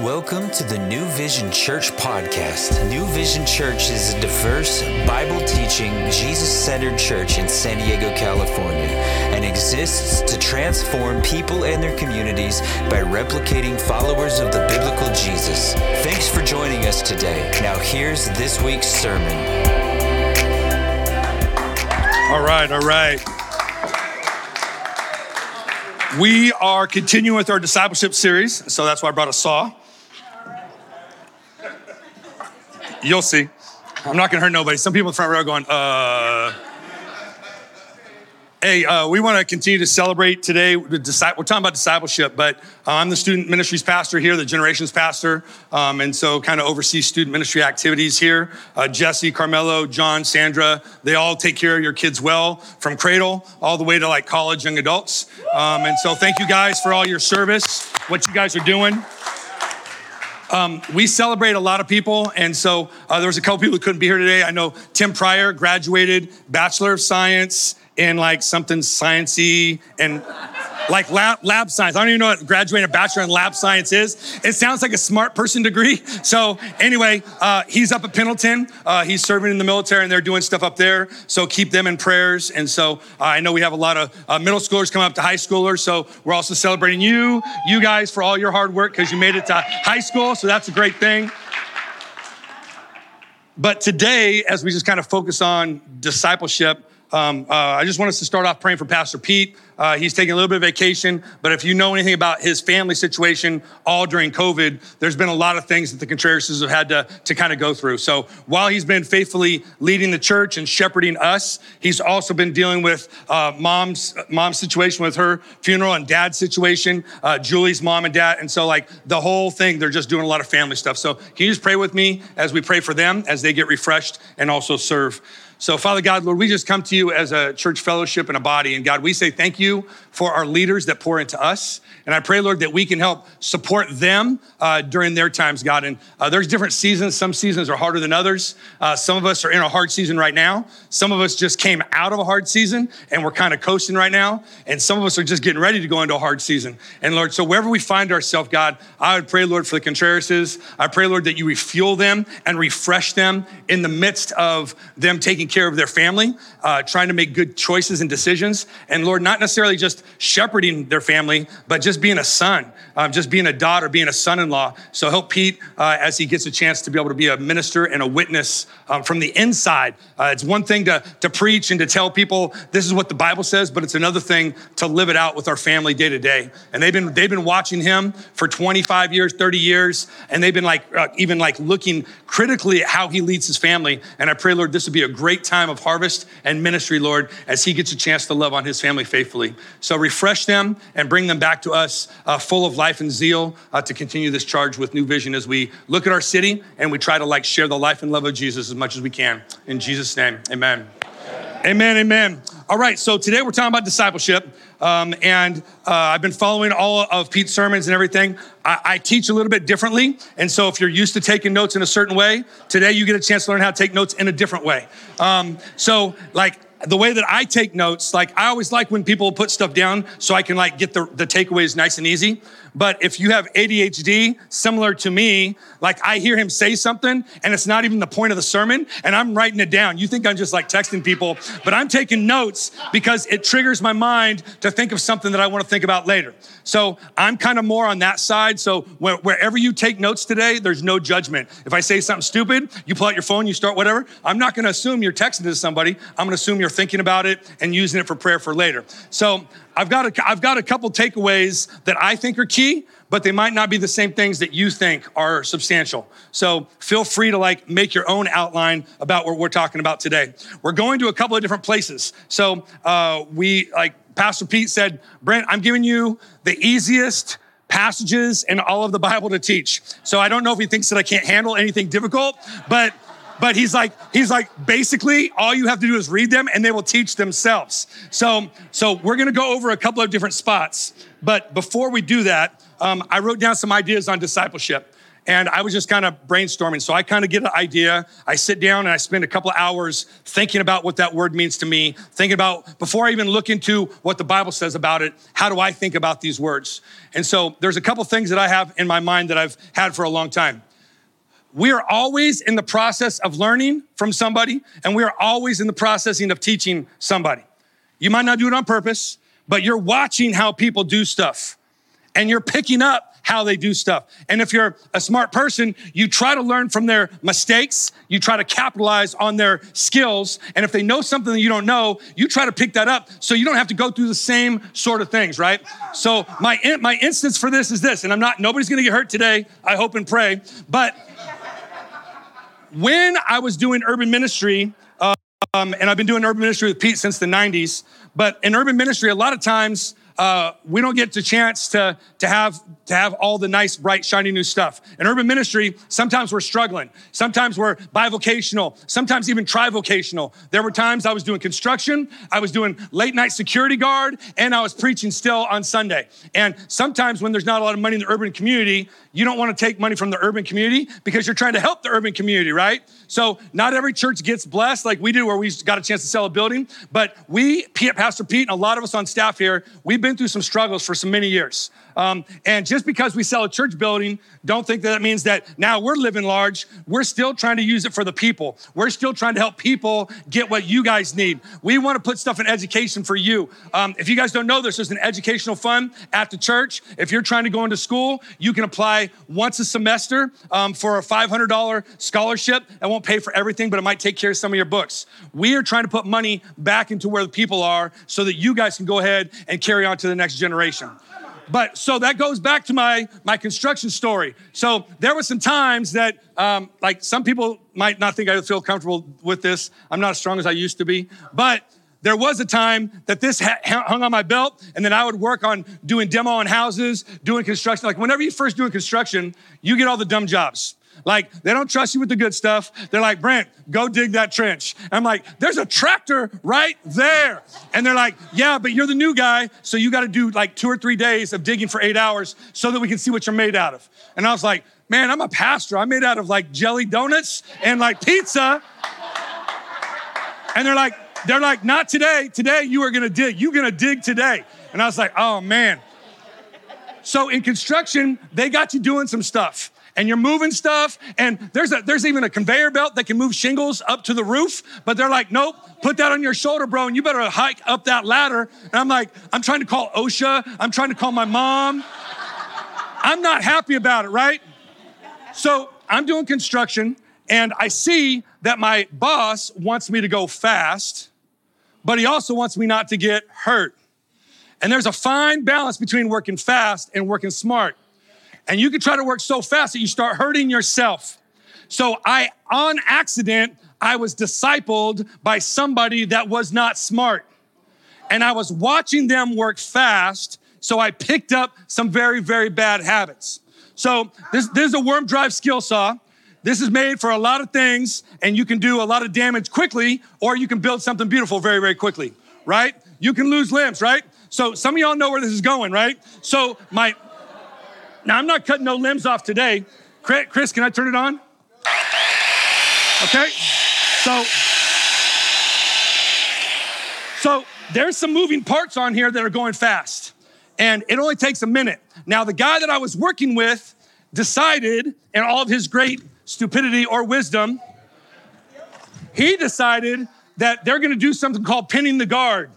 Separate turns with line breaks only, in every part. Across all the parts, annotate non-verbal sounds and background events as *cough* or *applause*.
Welcome to the New Vision Church podcast. New Vision Church is a diverse, Bible teaching, Jesus centered church in San Diego, California, and exists to transform people and their communities by replicating followers of the biblical Jesus. Thanks for joining us today. Now, here's this week's sermon.
All right, all right. We are continuing with our discipleship series, so that's why I brought a saw. You'll see. I'm not going to hurt nobody. Some people in the front row going, uh. Hey, uh, we want to continue to celebrate today. We're talking about discipleship, but uh, I'm the student ministries pastor here, the generations pastor, um, and so kind of oversee student ministry activities here. Uh, Jesse, Carmelo, John, Sandra, they all take care of your kids well from cradle all the way to like college young adults. Um, and so thank you guys for all your service, what you guys are doing. Um, we celebrate a lot of people, and so uh, there was a couple people who couldn't be here today. I know Tim Pryor graduated Bachelor of Science in like something sciencey and like lab, lab science. I don't even know what graduating a bachelor in lab science is. It sounds like a smart person degree. So anyway, uh, he's up at Pendleton. Uh, he's serving in the military and they're doing stuff up there. So keep them in prayers. And so uh, I know we have a lot of uh, middle schoolers coming up to high schoolers. So we're also celebrating you, you guys for all your hard work because you made it to high school. So that's a great thing. But today, as we just kind of focus on discipleship, um, uh, I just want us to start off praying for Pastor Pete. Uh, he's taking a little bit of vacation, but if you know anything about his family situation all during COVID, there's been a lot of things that the Contreras have had to, to kind of go through. So while he's been faithfully leading the church and shepherding us, he's also been dealing with uh, mom's mom's situation with her funeral and dad's situation, uh, Julie's mom and dad. And so, like the whole thing, they're just doing a lot of family stuff. So, can you just pray with me as we pray for them as they get refreshed and also serve? So, Father God, Lord, we just come to you as a church fellowship and a body. And God, we say thank you for our leaders that pour into us. And I pray, Lord, that we can help support them uh, during their times, God. And uh, there's different seasons. Some seasons are harder than others. Uh, some of us are in a hard season right now. Some of us just came out of a hard season and we're kind of coasting right now. And some of us are just getting ready to go into a hard season. And Lord, so wherever we find ourselves, God, I would pray, Lord, for the Contrerases. I pray, Lord, that you refuel them and refresh them in the midst of them taking taking care of their family, uh, trying to make good choices and decisions. And Lord, not necessarily just shepherding their family, but just being a son, um, just being a daughter, being a son in law. So help Pete uh, as he gets a chance to be able to be a minister and a witness um, from the inside. Uh, it's one thing to, to preach and to tell people this is what the Bible says, but it's another thing to live it out with our family day to day. And they've been, they've been watching him for 25 years, 30 years, and they've been like, uh, even like looking critically at how he leads his family. And I pray, Lord, this would be a great time of harvest and ministry, Lord, as he gets a chance to love on his family faithfully. So refresh them and bring them back to us uh, full of life and zeal uh, to continue this charge with New Vision as we look at our city and we try to like share the life and love of Jesus as much as we can. In Jesus' name, amen. Amen, amen. All right, so today we're talking about discipleship. Um, and uh, I've been following all of Pete's sermons and everything. I, I, teach a little bit differently. And so if you're used to taking notes in a certain way, today you get a chance to learn how to take notes in a different way. Um, so, like, the way that I take notes, like I always like when people put stuff down so I can like get the, the takeaways nice and easy. But if you have ADHD, similar to me, like I hear him say something and it's not even the point of the sermon and I'm writing it down. You think I'm just like texting people, but I'm taking notes because it triggers my mind to think of something that I want to think about later. So I'm kind of more on that side. So wherever you take notes today, there's no judgment. If I say something stupid, you pull out your phone, you start whatever. I'm not going to assume you're texting to somebody. I'm going to assume you're thinking about it and using it for prayer for later. So I've got a, I've got a couple takeaways that I think are key, but they might not be the same things that you think are substantial. So feel free to like make your own outline about what we're talking about today. We're going to a couple of different places. So uh, we like Pastor Pete said, Brent, I'm giving you the easiest passages in all of the Bible to teach. So I don't know if he thinks that I can't handle anything difficult, but but he's like he's like basically all you have to do is read them and they will teach themselves so so we're going to go over a couple of different spots but before we do that um, i wrote down some ideas on discipleship and I was just kind of brainstorming. So I kind of get an idea. I sit down and I spend a couple of hours thinking about what that word means to me, thinking about before I even look into what the Bible says about it, how do I think about these words? And so there's a couple things that I have in my mind that I've had for a long time. We are always in the process of learning from somebody, and we are always in the processing of teaching somebody. You might not do it on purpose, but you're watching how people do stuff and you're picking up how they do stuff. And if you're a smart person, you try to learn from their mistakes, you try to capitalize on their skills. And if they know something that you don't know, you try to pick that up so you don't have to go through the same sort of things, right? So my my instance for this is this, and I'm not nobody's going to get hurt today, I hope and pray, but when I was doing urban ministry, um, and I've been doing urban ministry with Pete since the 90s, but in urban ministry, a lot of times uh, we don't get the chance to, to, have, to have all the nice, bright, shiny new stuff. In urban ministry, sometimes we're struggling. Sometimes we're bivocational, sometimes even trivocational. There were times I was doing construction, I was doing late night security guard, and I was preaching still on Sunday. And sometimes when there's not a lot of money in the urban community, you don't want to take money from the urban community because you're trying to help the urban community, right? So not every church gets blessed like we do, where we got a chance to sell a building. But we, Pastor Pete, and a lot of us on staff here, we've been through some struggles for so many years. Um, and just because we sell a church building, don't think that, that means that now we're living large. We're still trying to use it for the people. We're still trying to help people get what you guys need. We want to put stuff in education for you. Um, if you guys don't know this, there's an educational fund at the church. If you're trying to go into school, you can apply once a semester um, for a $500 scholarship. It won't pay for everything, but it might take care of some of your books. We are trying to put money back into where the people are so that you guys can go ahead and carry on to the next generation. But so that goes back to my my construction story. So there were some times that, um, like some people might not think I feel comfortable with this. I'm not as strong as I used to be, but there was a time that this hung on my belt, and then I would work on doing demo on houses, doing construction. Like whenever you first doing construction, you get all the dumb jobs. Like, they don't trust you with the good stuff. They're like, Brent, go dig that trench. I'm like, there's a tractor right there. And they're like, yeah, but you're the new guy, so you got to do like two or three days of digging for eight hours so that we can see what you're made out of. And I was like, man, I'm a pastor. I'm made out of like jelly donuts and like pizza. And they're like, they're like, not today. Today you are gonna dig. You're gonna dig today. And I was like, oh man. So in construction, they got you doing some stuff and you're moving stuff and there's a, there's even a conveyor belt that can move shingles up to the roof but they're like nope put that on your shoulder bro and you better hike up that ladder. And i'm like i'm trying to call osha i'm trying to call my mom. *laughs* I'm not happy about it right? So i'm doing construction and i see that my boss wants me to go fast but he also wants me not to get hurt. And there's a fine balance between working fast and working smart and you can try to work so fast that you start hurting yourself. So I, on accident, I was discipled by somebody that was not smart. And I was watching them work fast. So I picked up some very, very bad habits. So this, this is a worm drive skill saw. This is made for a lot of things, and you can do a lot of damage quickly, or you can build something beautiful very, very quickly, right? You can lose limbs, right? So some of y'all know where this is going, right? So my now, I'm not cutting no limbs off today. Chris, can I turn it on? Okay. So, so there's some moving parts on here that are going fast, and it only takes a minute. Now, the guy that I was working with decided, in all of his great stupidity or wisdom, he decided that they're going to do something called pinning the guard.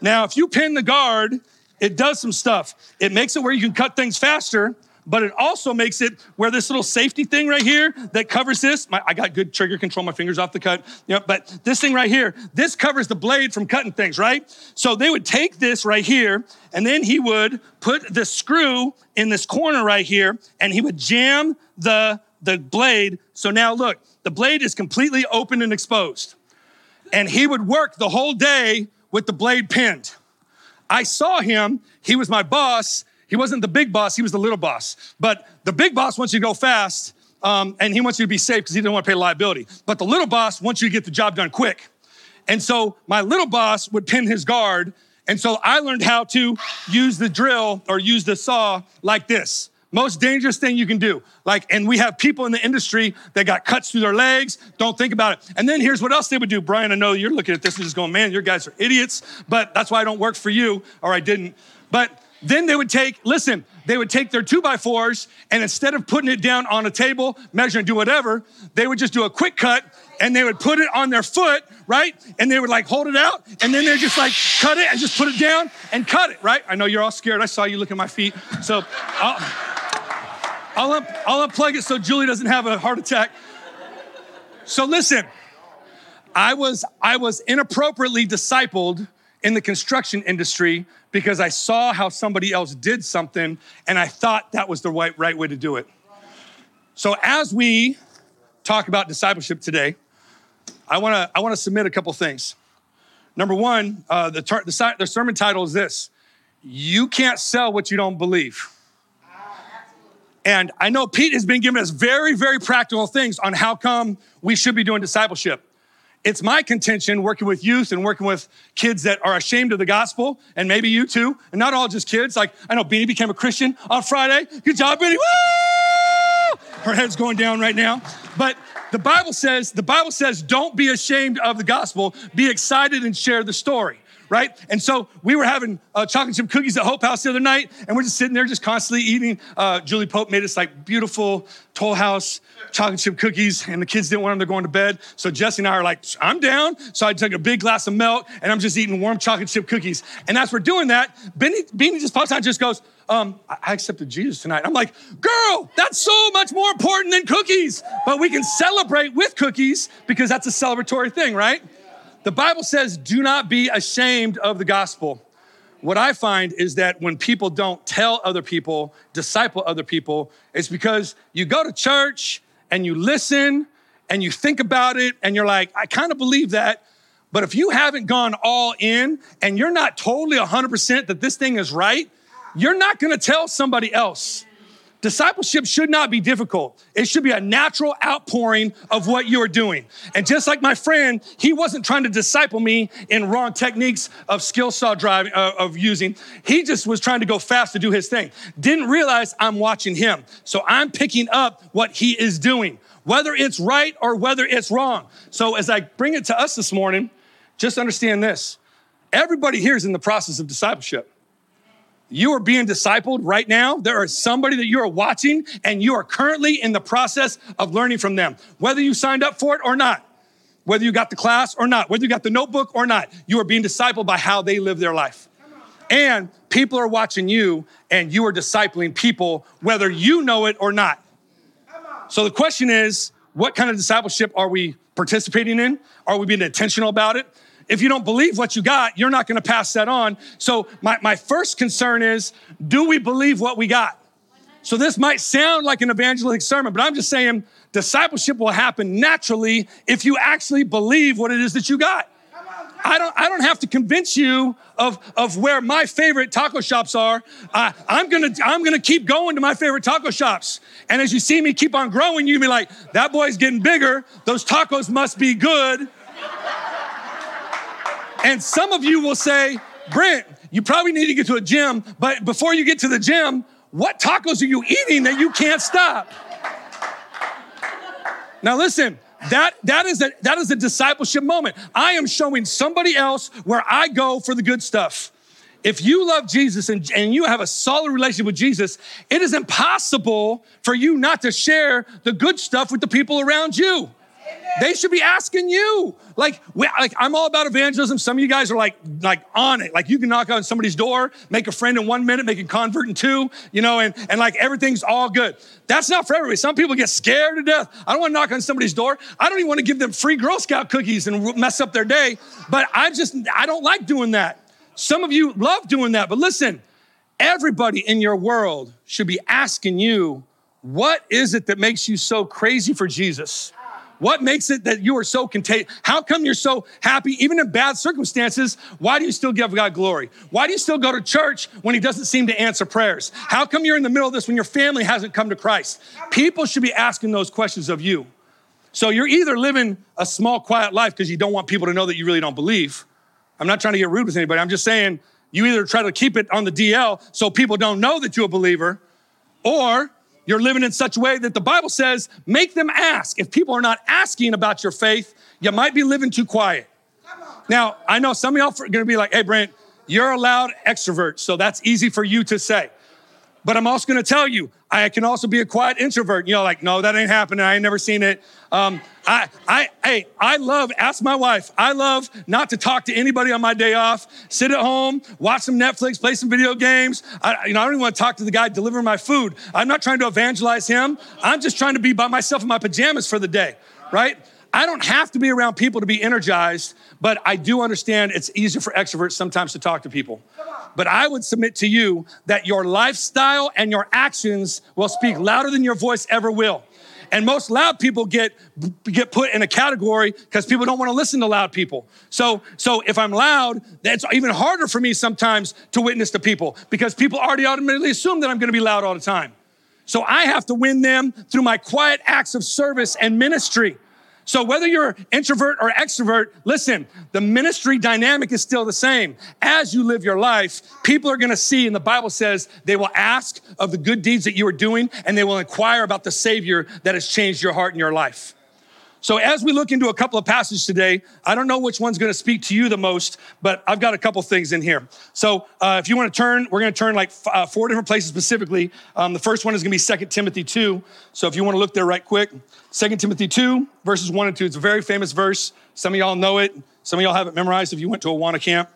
Now, if you pin the guard, it does some stuff. It makes it where you can cut things faster, but it also makes it where this little safety thing right here that covers this, my, I got good trigger control, my fingers off the cut, know, but this thing right here, this covers the blade from cutting things, right? So they would take this right here, and then he would put the screw in this corner right here, and he would jam the, the blade. So now look, the blade is completely open and exposed. And he would work the whole day with the blade pinned. I saw him. He was my boss. He wasn't the big boss, he was the little boss. But the big boss wants you to go fast um, and he wants you to be safe because he doesn't want to pay liability. But the little boss wants you to get the job done quick. And so my little boss would pin his guard. And so I learned how to use the drill or use the saw like this. Most dangerous thing you can do. Like, and we have people in the industry that got cuts through their legs. Don't think about it. And then here's what else they would do. Brian, I know you're looking at this and just going, man, your guys are idiots, but that's why I don't work for you, or I didn't. But then they would take, listen, they would take their two by fours and instead of putting it down on a table, measure and do whatever, they would just do a quick cut and they would put it on their foot, right? And they would like hold it out and then they're just like cut it and just put it down and cut it, right? I know you're all scared. I saw you look at my feet. So I'll, I'll, I'll unplug it so Julie doesn't have a heart attack. So listen, I was, I was inappropriately discipled in the construction industry because I saw how somebody else did something and I thought that was the right, right way to do it. So, as we talk about discipleship today, I wanna, I wanna submit a couple things. Number one, uh, the, ter- the, the sermon title is this You can't sell what you don't believe. And I know Pete has been giving us very, very practical things on how come we should be doing discipleship. It's my contention working with youth and working with kids that are ashamed of the gospel, and maybe you too, and not all just kids. Like, I know Beanie became a Christian on Friday. Good job, Beanie. Woo! Her head's going down right now. But the Bible says, the Bible says, don't be ashamed of the gospel, be excited and share the story right? And so we were having uh, chocolate chip cookies at Hope House the other night, and we're just sitting there, just constantly eating. Uh, Julie Pope made us like beautiful Toll House chocolate chip cookies, and the kids didn't want them. They're going to bed. So Jesse and I are like, I'm down. So I took a big glass of milk, and I'm just eating warm chocolate chip cookies. And as we're doing that, Benny, Beanie just pops out just goes, um, I accepted Jesus tonight. I'm like, girl, that's so much more important than cookies. But we can celebrate with cookies because that's a celebratory thing, right? The Bible says, do not be ashamed of the gospel. What I find is that when people don't tell other people, disciple other people, it's because you go to church and you listen and you think about it and you're like, I kind of believe that. But if you haven't gone all in and you're not totally 100% that this thing is right, you're not gonna tell somebody else. Discipleship should not be difficult. It should be a natural outpouring of what you're doing. And just like my friend, he wasn't trying to disciple me in wrong techniques of skill saw driving, uh, of using. He just was trying to go fast to do his thing. Didn't realize I'm watching him. So I'm picking up what he is doing, whether it's right or whether it's wrong. So as I bring it to us this morning, just understand this. Everybody here is in the process of discipleship. You are being discipled right now. There is somebody that you are watching, and you are currently in the process of learning from them, whether you signed up for it or not, whether you got the class or not, whether you got the notebook or not. You are being discipled by how they live their life. And people are watching you, and you are discipling people, whether you know it or not. So the question is what kind of discipleship are we participating in? Are we being intentional about it? If you don't believe what you got, you're not going to pass that on. So, my, my first concern is do we believe what we got? So, this might sound like an evangelistic sermon, but I'm just saying discipleship will happen naturally if you actually believe what it is that you got. I don't, I don't have to convince you of, of where my favorite taco shops are. I'm gonna, I'm gonna keep going to my favorite taco shops. And as you see me keep on growing, you be like, that boy's getting bigger. Those tacos must be good. And some of you will say, Brent, you probably need to get to a gym, but before you get to the gym, what tacos are you eating that you can't stop? Now listen, that, that, is a, that is a discipleship moment. I am showing somebody else where I go for the good stuff. If you love Jesus and, and you have a solid relationship with Jesus, it is impossible for you not to share the good stuff with the people around you. They should be asking you. Like, we, like I'm all about evangelism. Some of you guys are like, like on it. Like you can knock on somebody's door, make a friend in one minute, make a convert in two, you know, and, and like everything's all good. That's not for everybody. Some people get scared to death. I don't want to knock on somebody's door. I don't even want to give them free Girl Scout cookies and mess up their day. But I just, I don't like doing that. Some of you love doing that. But listen, everybody in your world should be asking you, what is it that makes you so crazy for Jesus? What makes it that you are so contagious? How come you're so happy, even in bad circumstances? Why do you still give God glory? Why do you still go to church when He doesn't seem to answer prayers? How come you're in the middle of this when your family hasn't come to Christ? People should be asking those questions of you. So you're either living a small, quiet life because you don't want people to know that you really don't believe. I'm not trying to get rude with anybody. I'm just saying you either try to keep it on the DL so people don't know that you're a believer, Or you're living in such a way that the Bible says, make them ask. If people are not asking about your faith, you might be living too quiet. Now, I know some of y'all are gonna be like, hey, Brent, you're a loud extrovert, so that's easy for you to say. But I'm also gonna tell you, I can also be a quiet introvert. You know, like, no, that ain't happening. I ain't never seen it. Um, I, I, hey, I love, ask my wife, I love not to talk to anybody on my day off, sit at home, watch some Netflix, play some video games. I, you know, I don't even want to talk to the guy delivering my food. I'm not trying to evangelize him. I'm just trying to be by myself in my pajamas for the day, right? I don't have to be around people to be energized, but I do understand it's easier for extroverts sometimes to talk to people. But I would submit to you that your lifestyle and your actions will speak louder than your voice ever will. And most loud people get get put in a category because people don't want to listen to loud people. So so if I'm loud, it's even harder for me sometimes to witness to people because people already automatically assume that I'm going to be loud all the time. So I have to win them through my quiet acts of service and ministry. So whether you're introvert or extrovert, listen, the ministry dynamic is still the same. As you live your life, people are going to see, and the Bible says they will ask of the good deeds that you are doing, and they will inquire about the Savior that has changed your heart and your life. So, as we look into a couple of passages today, I don't know which one's going to speak to you the most, but I've got a couple things in here. So, uh, if you want to turn, we're going to turn like f- uh, four different places specifically. Um, the first one is going to be 2 Timothy 2. So, if you want to look there right quick, 2 Timothy 2, verses 1 and 2. It's a very famous verse. Some of y'all know it, some of y'all have it memorized if you went to Awana camp.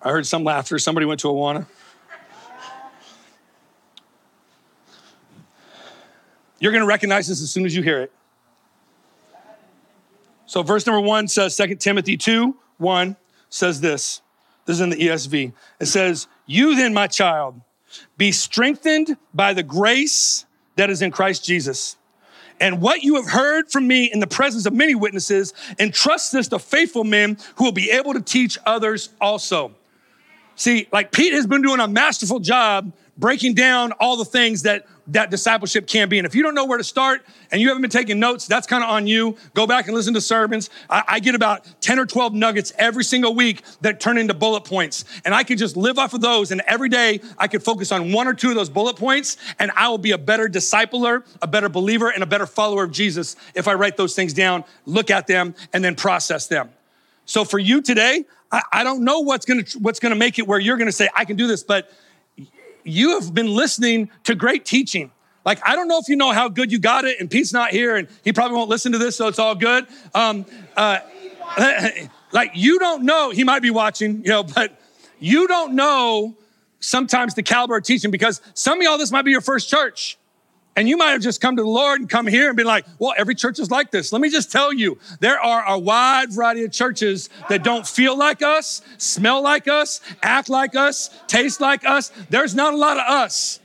I heard some laughter. Somebody went to Awana. You're going to recognize this as soon as you hear it. So, verse number one says, 2 Timothy 2 1 says this. This is in the ESV. It says, You then, my child, be strengthened by the grace that is in Christ Jesus. And what you have heard from me in the presence of many witnesses, entrust this to faithful men who will be able to teach others also. See, like Pete has been doing a masterful job breaking down all the things that that discipleship can be. And if you don't know where to start and you haven't been taking notes, that's kind of on you. Go back and listen to sermons. I, I, get about 10 or 12 nuggets every single week that turn into bullet points. And I can just live off of those. And every day I can focus on one or two of those bullet points and I will be a better discipler, a better believer, and a better follower of Jesus if I write those things down, look at them, and then process them. So for you today, I, I don't know what's gonna what's gonna make it where you're gonna say, I can do this, but you have been listening to great teaching. Like, I don't know if you know how good you got it, and Pete's not here, and he probably won't listen to this, so it's all good. Um, uh, *laughs* like, you don't know, he might be watching, you know, but you don't know sometimes the caliber of teaching because some of y'all, this might be your first church. And you might have just come to the Lord and come here and be like, well, every church is like this. Let me just tell you, there are a wide variety of churches that don't feel like us, smell like us, act like us, taste like us. There's not a lot of us.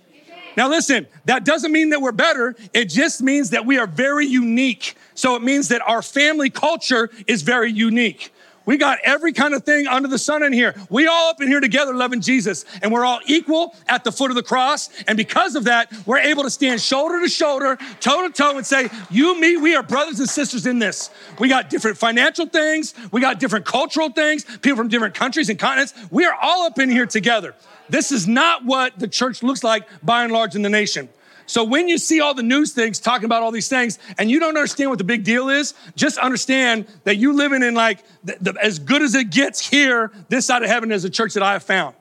Now, listen, that doesn't mean that we're better. It just means that we are very unique. So it means that our family culture is very unique. We got every kind of thing under the sun in here. We all up in here together loving Jesus, and we're all equal at the foot of the cross. And because of that, we're able to stand shoulder to shoulder, toe to toe, and say, You, me, we are brothers and sisters in this. We got different financial things, we got different cultural things, people from different countries and continents. We are all up in here together. This is not what the church looks like by and large in the nation. So when you see all the news things talking about all these things and you don't understand what the big deal is, just understand that you living in like the, the, as good as it gets here, this side of heaven is a church that I have found.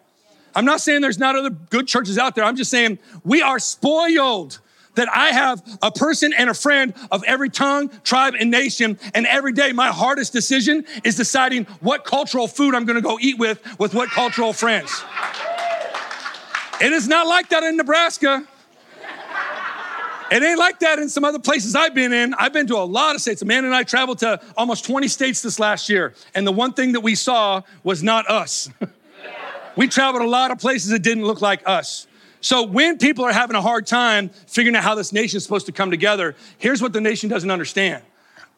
I'm not saying there's not other good churches out there. I'm just saying we are spoiled that I have a person and a friend of every tongue, tribe, and nation. And every day, my hardest decision is deciding what cultural food I'm gonna go eat with, with what cultural friends. It is not like that in Nebraska. It ain't like that in some other places I've been in. I've been to a lot of states. Amanda and I traveled to almost 20 states this last year. And the one thing that we saw was not us. *laughs* we traveled a lot of places that didn't look like us. So when people are having a hard time figuring out how this nation is supposed to come together, here's what the nation doesn't understand.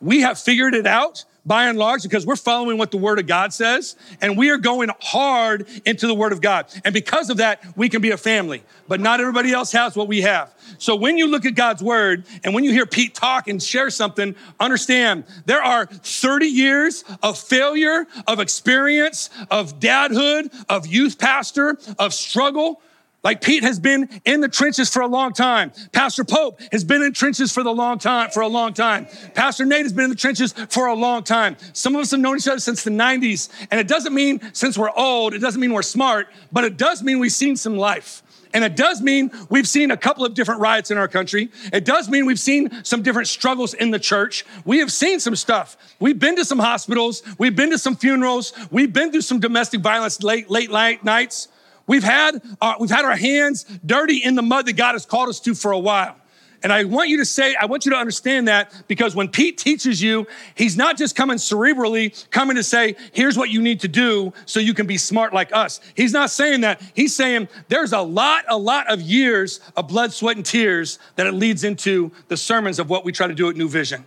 We have figured it out by and large because we're following what the Word of God says and we are going hard into the Word of God. And because of that, we can be a family, but not everybody else has what we have. So when you look at God's Word and when you hear Pete talk and share something, understand there are 30 years of failure, of experience, of dadhood, of youth pastor, of struggle Like Pete has been in the trenches for a long time. Pastor Pope has been in trenches for the long time, for a long time. Pastor Nate has been in the trenches for a long time. Some of us have known each other since the 90s. And it doesn't mean since we're old, it doesn't mean we're smart, but it does mean we've seen some life. And it does mean we've seen a couple of different riots in our country. It does mean we've seen some different struggles in the church. We have seen some stuff. We've been to some hospitals. We've been to some funerals. We've been through some domestic violence late, late, late nights. We've had, uh, we've had our hands dirty in the mud that God has called us to for a while. And I want you to say, I want you to understand that because when Pete teaches you, he's not just coming cerebrally, coming to say, here's what you need to do so you can be smart like us. He's not saying that. He's saying there's a lot, a lot of years of blood, sweat, and tears that it leads into the sermons of what we try to do at New Vision.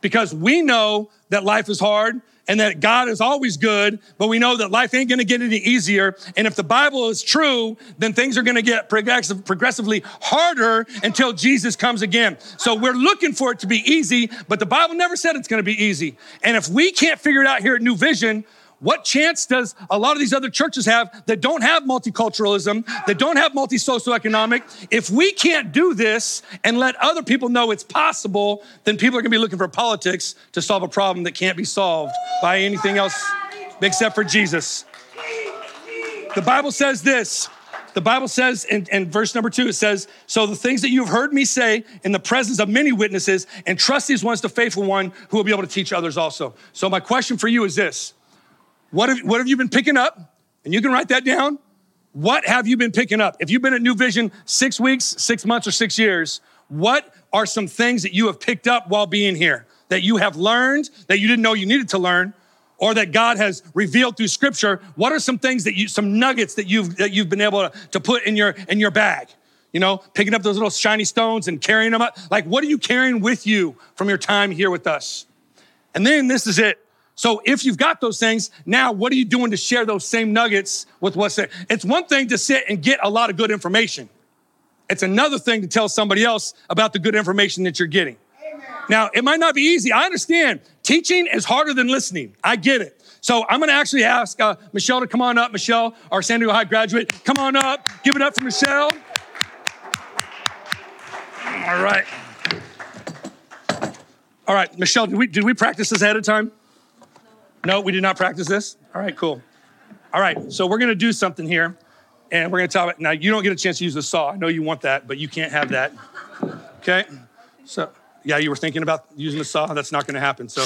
Because we know that life is hard and that God is always good, but we know that life ain't gonna get any easier. And if the Bible is true, then things are gonna get progressive, progressively harder until Jesus comes again. So we're looking for it to be easy, but the Bible never said it's gonna be easy. And if we can't figure it out here at New Vision, what chance does a lot of these other churches have that don't have multiculturalism, that don't have multi socioeconomic? If we can't do this and let other people know it's possible, then people are gonna be looking for politics to solve a problem that can't be solved by anything else except for Jesus. The Bible says this. The Bible says in, in, verse number two, it says, So the things that you've heard me say in the presence of many witnesses, and trust these ones to faithful one who will be able to teach others also. So my question for you is this what have, what have you been picking up? And you can write that down. What have you been picking up? If you've been at New Vision six weeks, six months, or six years, what are some things that you have picked up while being here that you have learned that you didn't know you needed to learn? Or that God has revealed through scripture, what are some things that you, some nuggets that you've that you've been able to, to put in your in your bag? You know, picking up those little shiny stones and carrying them up. Like, what are you carrying with you from your time here with us? And then this is it. So if you've got those things, now what are you doing to share those same nuggets with what's there? It's one thing to sit and get a lot of good information. It's another thing to tell somebody else about the good information that you're getting. Amen. Now, it might not be easy. I understand. Teaching is harder than listening. I get it. So I'm going to actually ask uh, Michelle to come on up. Michelle, our San Diego High graduate, come on up. Give it up for Michelle. All right. All right, Michelle, did we, did we practice this ahead of time? No, we did not practice this? All right, cool. All right, so we're gonna do something here, and we're gonna talk about, now you don't get a chance to use the saw. I know you want that, but you can't have that. Okay? So, yeah, you were thinking about using the saw. That's not gonna happen. So,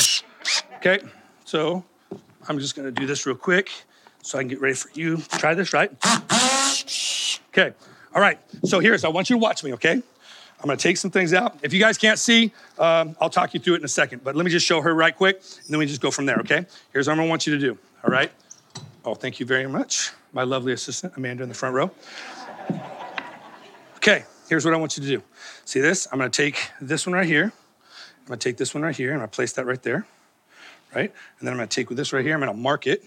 okay, so I'm just gonna do this real quick so I can get ready for you. Try this, right? Okay, all right, so here's, I want you to watch me, okay? I'm gonna take some things out. If you guys can't see, um, I'll talk you through it in a second, but let me just show her right quick, and then we just go from there, okay? Here's what I'm gonna want you to do, all right? Oh, thank you very much, my lovely assistant, Amanda in the front row. Okay, here's what I want you to do. See this? I'm gonna take this one right here. I'm gonna take this one right here, and I'm gonna place that right there, right? And then I'm gonna take this right here, I'm gonna mark it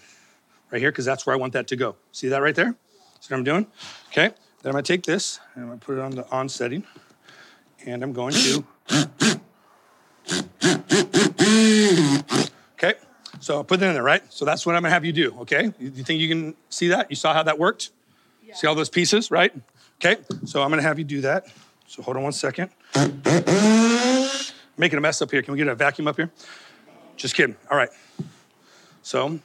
right here, because that's where I want that to go. See that right there? See what I'm doing? Okay, then I'm gonna take this, and I'm gonna put it on the on setting and I'm going to. Okay, so I'll put that in there, right? So that's what I'm gonna have you do, okay? You think you can see that? You saw how that worked? Yeah. See all those pieces, right? Okay, so I'm gonna have you do that. So hold on one second. Making a mess up here. Can we get a vacuum up here? Just kidding. All right. So, you,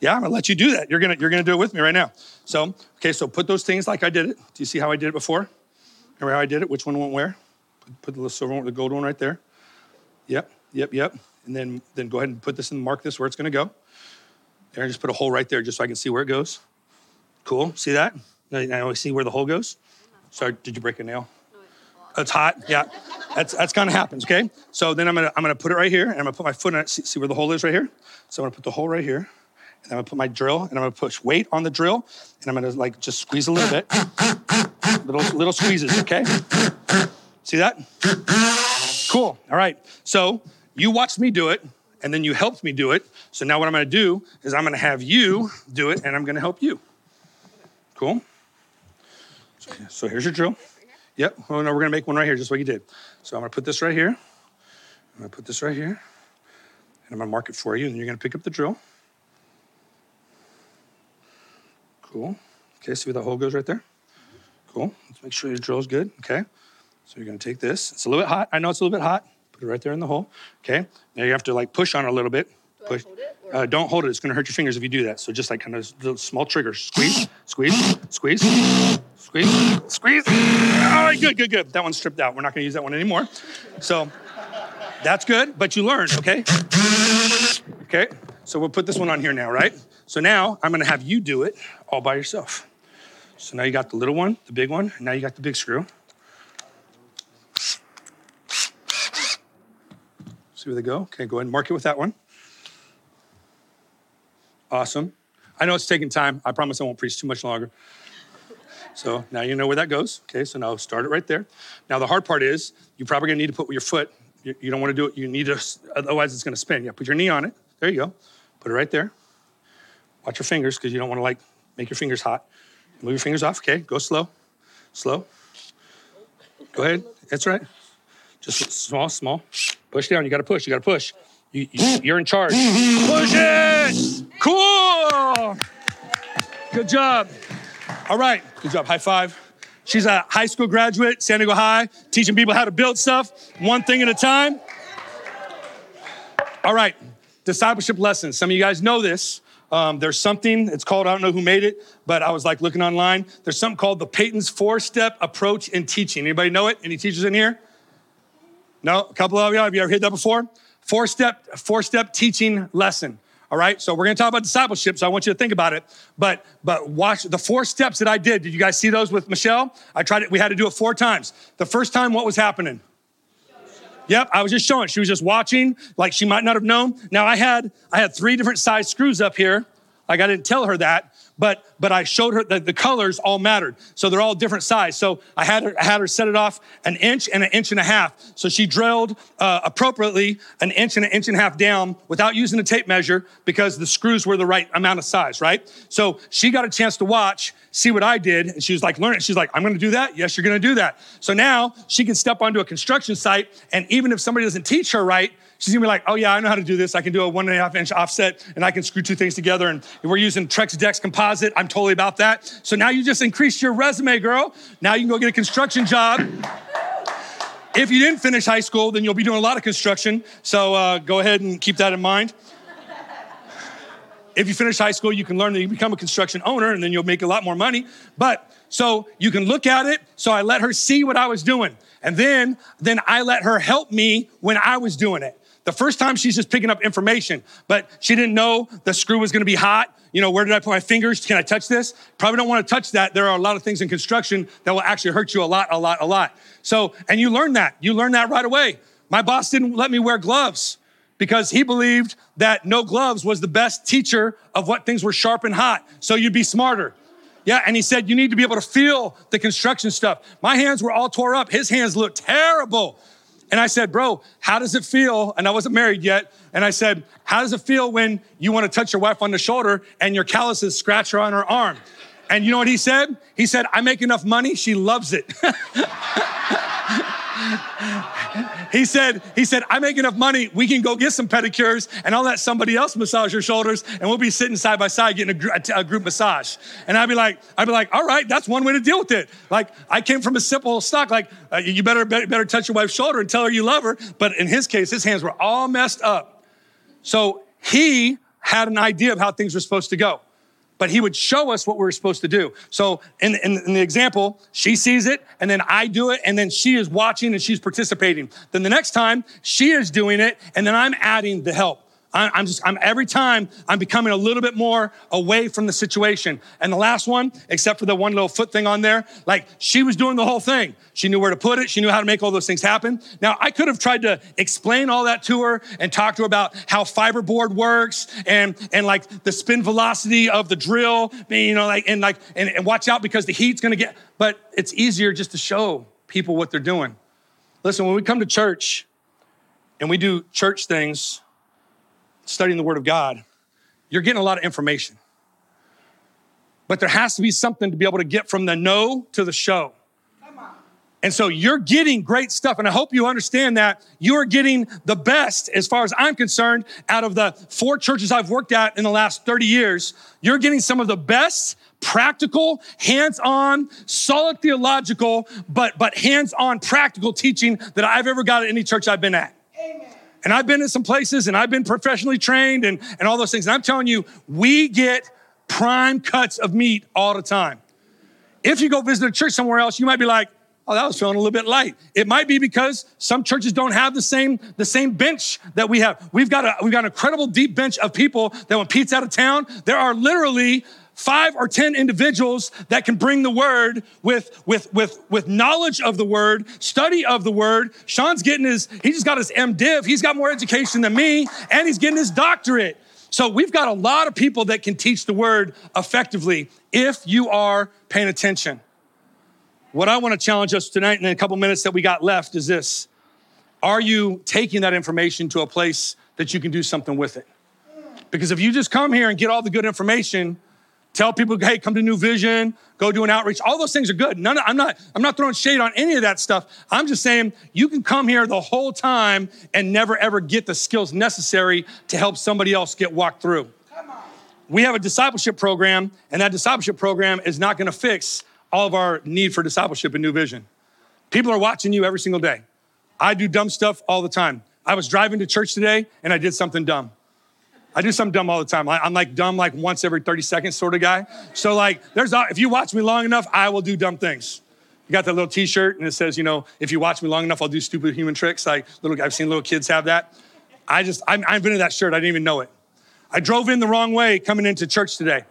yeah, I'm gonna let you do that. You're gonna you're gonna do it with me right now. So, okay, so put those things like I did it. Do you see how I did it before? Remember how I did it? Which one went where? Put the little silver one, the gold one right there. Yep, yep, yep. And then, then go ahead and put this and mark this where it's going to go. There, just put a hole right there just so I can see where it goes. Cool. See that? Now I see where the hole goes. Sorry, did you break a nail? It's hot. Yeah, that's that's kind of happens. Okay. So then I'm gonna I'm gonna put it right here, and I'm gonna put my foot in it. See, see where the hole is right here. So I'm gonna put the hole right here, and I'm gonna put my drill, and I'm gonna push weight on the drill, and I'm gonna like just squeeze a little bit, Little, little squeezes, okay? See that? Cool. All right. So you watched me do it, and then you helped me do it. So now what I'm going to do is I'm going to have you do it, and I'm going to help you. Cool. So here's your drill. Yep. Oh no, we're going to make one right here, just like you did. So I'm going to put this right here. I'm going to put this right here, and I'm going to mark it for you, and you're going to pick up the drill. Cool. Okay. See where the hole goes right there? Cool. Let's make sure your drill's good. Okay. So you're gonna take this. It's a little bit hot. I know it's a little bit hot. Put it right there in the hole. Okay. Now you have to like push on it a little bit.
Do
push.
hold it,
Uh, don't hold it. It's gonna hurt your fingers if you do that. So just like kind of small triggers. Squeeze, squeeze, squeeze, squeeze, squeeze. All right, good, good, good. That one's stripped out. We're not gonna use that one anymore. So that's good, but you learned, okay? Okay. So we'll put this one on here now, right? So now I'm gonna have you do it all by yourself. So now you got the little one, the big one, and now you got the big screw. See where they go? Okay, go ahead and mark it with that one. Awesome. I know it's taking time. I promise I won't preach too much longer. So now you know where that goes. Okay, so now start it right there. Now the hard part is you're probably gonna need to put your foot. You, you don't want to do it. You need to, otherwise it's gonna spin. Yeah, put your knee on it. There you go. Put it right there. Watch your fingers because you don't want to like make your fingers hot. Move your fingers off. Okay, go slow, slow. Go ahead. That's right. Just small, small. Push down. You got to push. You got to push. You, you, you're in charge. Push it. Cool. Good job. All right. Good job. High five. She's a high school graduate, San Diego High, teaching people how to build stuff one thing at a time. All right. Discipleship lessons. Some of you guys know this. Um, there's something, it's called, I don't know who made it, but I was like looking online. There's something called the Peyton's four step approach in teaching. Anybody know it? Any teachers in here? No? A couple of you? Have you ever heard that before? Four step, four step teaching lesson. All right. So we're to talk about discipleship. So I want you to think about it. But, but watch the four steps that I did. Did you guys see those with Michelle? I tried it. We had to do it four times. The first time, what was happening? Yep, I was just showing. She was just watching, like she might not have known. Now I had I had three different size screws up here. Like I didn't tell her that, but but I showed her that the colors all mattered. So they're all different size. So I had her I had her set it off an inch and an inch and a half. So she drilled uh, appropriately an inch and an inch and a half down without using a tape measure because the screws were the right amount of size, right? So she got a chance to watch, see what I did, and she was like, learn it. She's like, I'm gonna do that. Yes, you're gonna do that. So now she can step onto a construction site, and even if somebody doesn't teach her right, She's gonna be like, oh yeah, I know how to do this. I can do a one and a half inch offset and I can screw two things together. And we're using Trex Dex composite. I'm totally about that. So now you just increased your resume, girl. Now you can go get a construction job. If you didn't finish high school, then you'll be doing a lot of construction. So uh, go ahead and keep that in mind. If you finish high school, you can learn that you become a construction owner and then you'll make a lot more money. But so you can look at it. So I let her see what I was doing. And then, then I let her help me when I was doing it. The first time she's just picking up information, but she didn't know the screw was gonna be hot. You know, where did I put my fingers? Can I touch this? Probably don't wanna touch that. There are a lot of things in construction that will actually hurt you a lot, a lot, a lot. So, and you learn that. You learn that right away. My boss didn't let me wear gloves because he believed that no gloves was the best teacher of what things were sharp and hot. So you'd be smarter. Yeah, and he said you need to be able to feel the construction stuff. My hands were all tore up. His hands looked terrible. And I said, Bro, how does it feel? And I wasn't married yet. And I said, How does it feel when you want to touch your wife on the shoulder and your calluses scratch her on her arm? And you know what he said? He said, I make enough money, she loves it. *laughs* he said, he said, I make enough money, we can go get some pedicures and I'll let somebody else massage your shoulders and we'll be sitting side by side getting a, gr- a group massage. And I'd be like, I'd be like, all right, that's one way to deal with it. Like I came from a simple stock, like uh, you better, better, better touch your wife's shoulder and tell her you love her. But in his case, his hands were all messed up. So he had an idea of how things were supposed to go but he would show us what we were supposed to do. So in, in, in, the example, she sees it, and then I do it, and then she is watching and she's participating. Then the next time, she is doing it, and then I'm adding the help. I'm just, I'm every time I'm becoming a little bit more away from the situation. And the last one, except for the one little foot thing on there, like she was doing the whole thing. She knew where to put it. She knew how to make all those things happen. Now I could have tried to explain all that to her and talk to her about how fiberboard works and, and like the spin velocity of the drill, you know, like, and like, and, and watch out because the heat's going to get, but it's easier just to show people what they're doing. Listen, when we come to church and we do church things, studying the Word of God, you're getting a lot of information. But there has to be something to be able to get from the know to the show. And so you're getting great stuff. And I hope you understand that you are getting the best, as far as I'm concerned, out of the four churches I've worked at in the last 30 years. You're getting some of the best practical, hands-on, solid theological, but, but hands-on practical teaching that I've ever got at any church I've been at. And I've been in some places and I've been professionally trained and, and all those things. And I'm telling you, we get prime cuts of meat all the time. If you go visit a church somewhere else, you might be like, oh, that was feeling a little bit light. It might be because some churches don't have the same, the same bench that we have. We've got a, we've got an incredible deep bench of people that when Pete's out of town, there are literally five or 10 individuals that can bring the word with, with, with, with knowledge of the word, study of the word. Sean's getting his, he just got his MDiv. He's got more education than me, and he's getting his doctorate. So we've got a lot of people that can teach the word effectively if you are paying attention. What I want to challenge us tonight in a couple minutes that we got left is this. Are you taking that information to a place that you can do something with it? Because if you just come here and get all the good information, Tell people, hey, come to New Vision, go do an outreach. All those things are good. None, of, I'm not, I'm not throwing shade on any of that stuff. I'm just saying you can come here the whole time and never ever get the skills necessary to help somebody else get walked through. We have a discipleship program, and that discipleship program is not going to fix all of our need for discipleship in New Vision. People are watching you every single day. I do dumb stuff all the time. I was driving to church today and I did something dumb. I do something dumb all the time. I'm like dumb like once every 30 seconds sort of guy. So like there's if you watch me long enough, I will do dumb things. You got that little t-shirt and it says, you know, if you watch me long enough, I'll do stupid human tricks. Like little I've seen little kids have that. I just I'm, I invented that shirt. I didn't even know it. I drove in the wrong way coming into church today.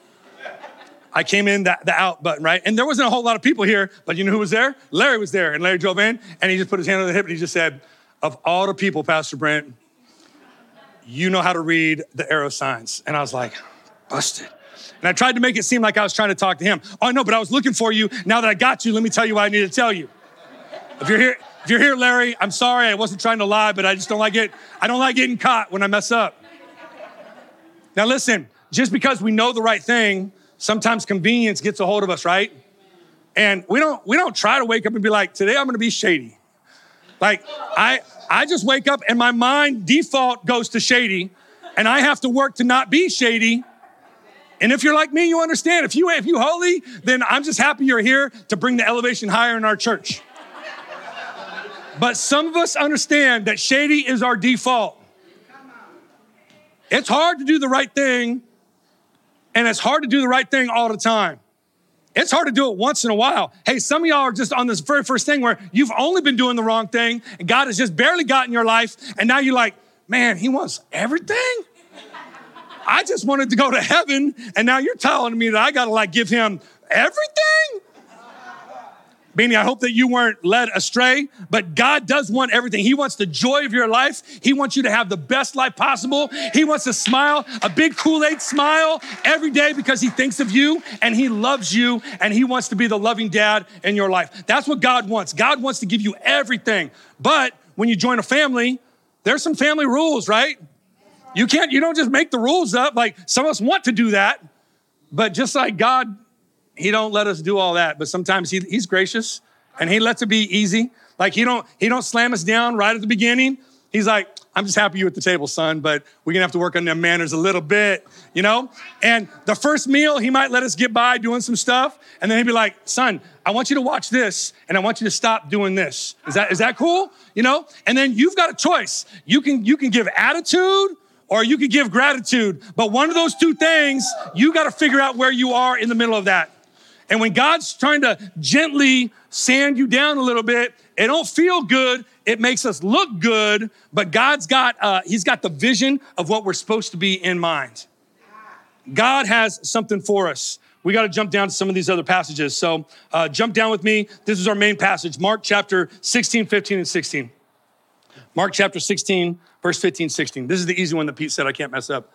I came in the, the out button, right? And there wasn't a whole lot of people here, but you know who was there? Larry was there. And Larry drove in and he just put his hand on the hip and he just said, Of all the people, Pastor Brent, you know how to read the arrow signs. And I was like, busted. And I tried to make it seem like I was trying to talk to him. Oh, no, but I was looking for you. Now that I got you, let me tell you what I need to tell you. If you're here, if you're here, Larry, I'm sorry. I wasn't trying to lie, but I just don't like it. I don't like getting caught when I mess up. Now, listen, just because we know the right thing, sometimes convenience gets a hold of us, right? And we don't we don't try to wake up and be like, today I'm gonna be shady. Like I I just wake up and my mind default goes to shady, and I have to work to not be shady. And if you're like me, you understand. If you if you holy, then I'm just happy you're here to bring the elevation higher in our church. But some of us understand that shady is our default. It's hard to do the right thing, and it's hard to do the right thing all the time. It's hard to do it once in a while. Hey, some of y'all are just on this very first thing where you've only been doing the wrong thing and God has just barely gotten your life. And now you're like, man, he wants everything? I just wanted to go to heaven. And now you're telling me that I got to like give him everything? Beanie, I hope that you weren't led astray, but God does want everything. He wants the joy of your life. He wants you to have the best life possible. He wants to smile, a big Kool Aid smile every day because He thinks of you and He loves you and He wants to be the loving dad in your life. That's what God wants. God wants to give you everything. But when you join a family, there's some family rules, right? You can't, you don't just make the rules up. Like some of us want to do that, but just like God he don't let us do all that, but sometimes he, he's gracious and he lets it be easy. Like he don't he don't slam us down right at the beginning. He's like, I'm just happy you at the table, son, but we're gonna have to work on them manners a little bit, you know? And the first meal, he might let us get by doing some stuff, and then he'd be like, son, I want you to watch this, and I want you to stop doing this. Is that is that cool? You know? And then you've got a choice. You can you can give attitude or you can give gratitude, but one of those two things, you got to figure out where you are in the middle of that. And when God's trying to gently sand you down a little bit, it don't feel good. It makes us look good, but God's got uh, He's got the vision of what we're supposed to be in mind. God has something for us. We got to jump down to some of these other passages. So uh, jump down with me. This is our main passage, Mark chapter 16, 15, and 16. Mark chapter 16, verse 15, 16. This is the easy one that Pete said I can't mess up.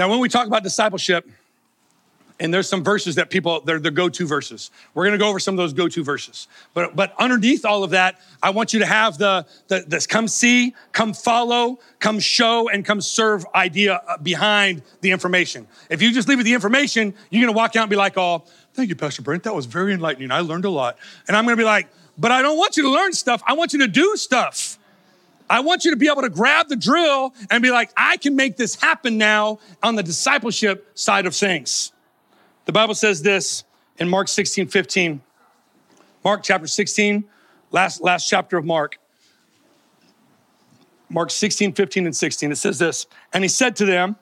Now, when we talk about discipleship, and there's some verses that people they're the go-to verses. We're going to go over some of those go-to verses. But but underneath all of that i want you to have the, the this come see come follow come show and come serve idea uh, behind the information. If you just leave with the information you're going to walk out and be like oh thank you pastor brent. That was very enlightening. I learned a lot. And i'm going to be like but i don't want you to learn stuff. I want you to do stuff I want you to be able to grab the drill and be like, I can make this happen now on the discipleship side of things. The Bible says this in Mark 16, 15. Mark chapter 16, last, last chapter of Mark. Mark 16, 15, and 16. It says this. And he said to them,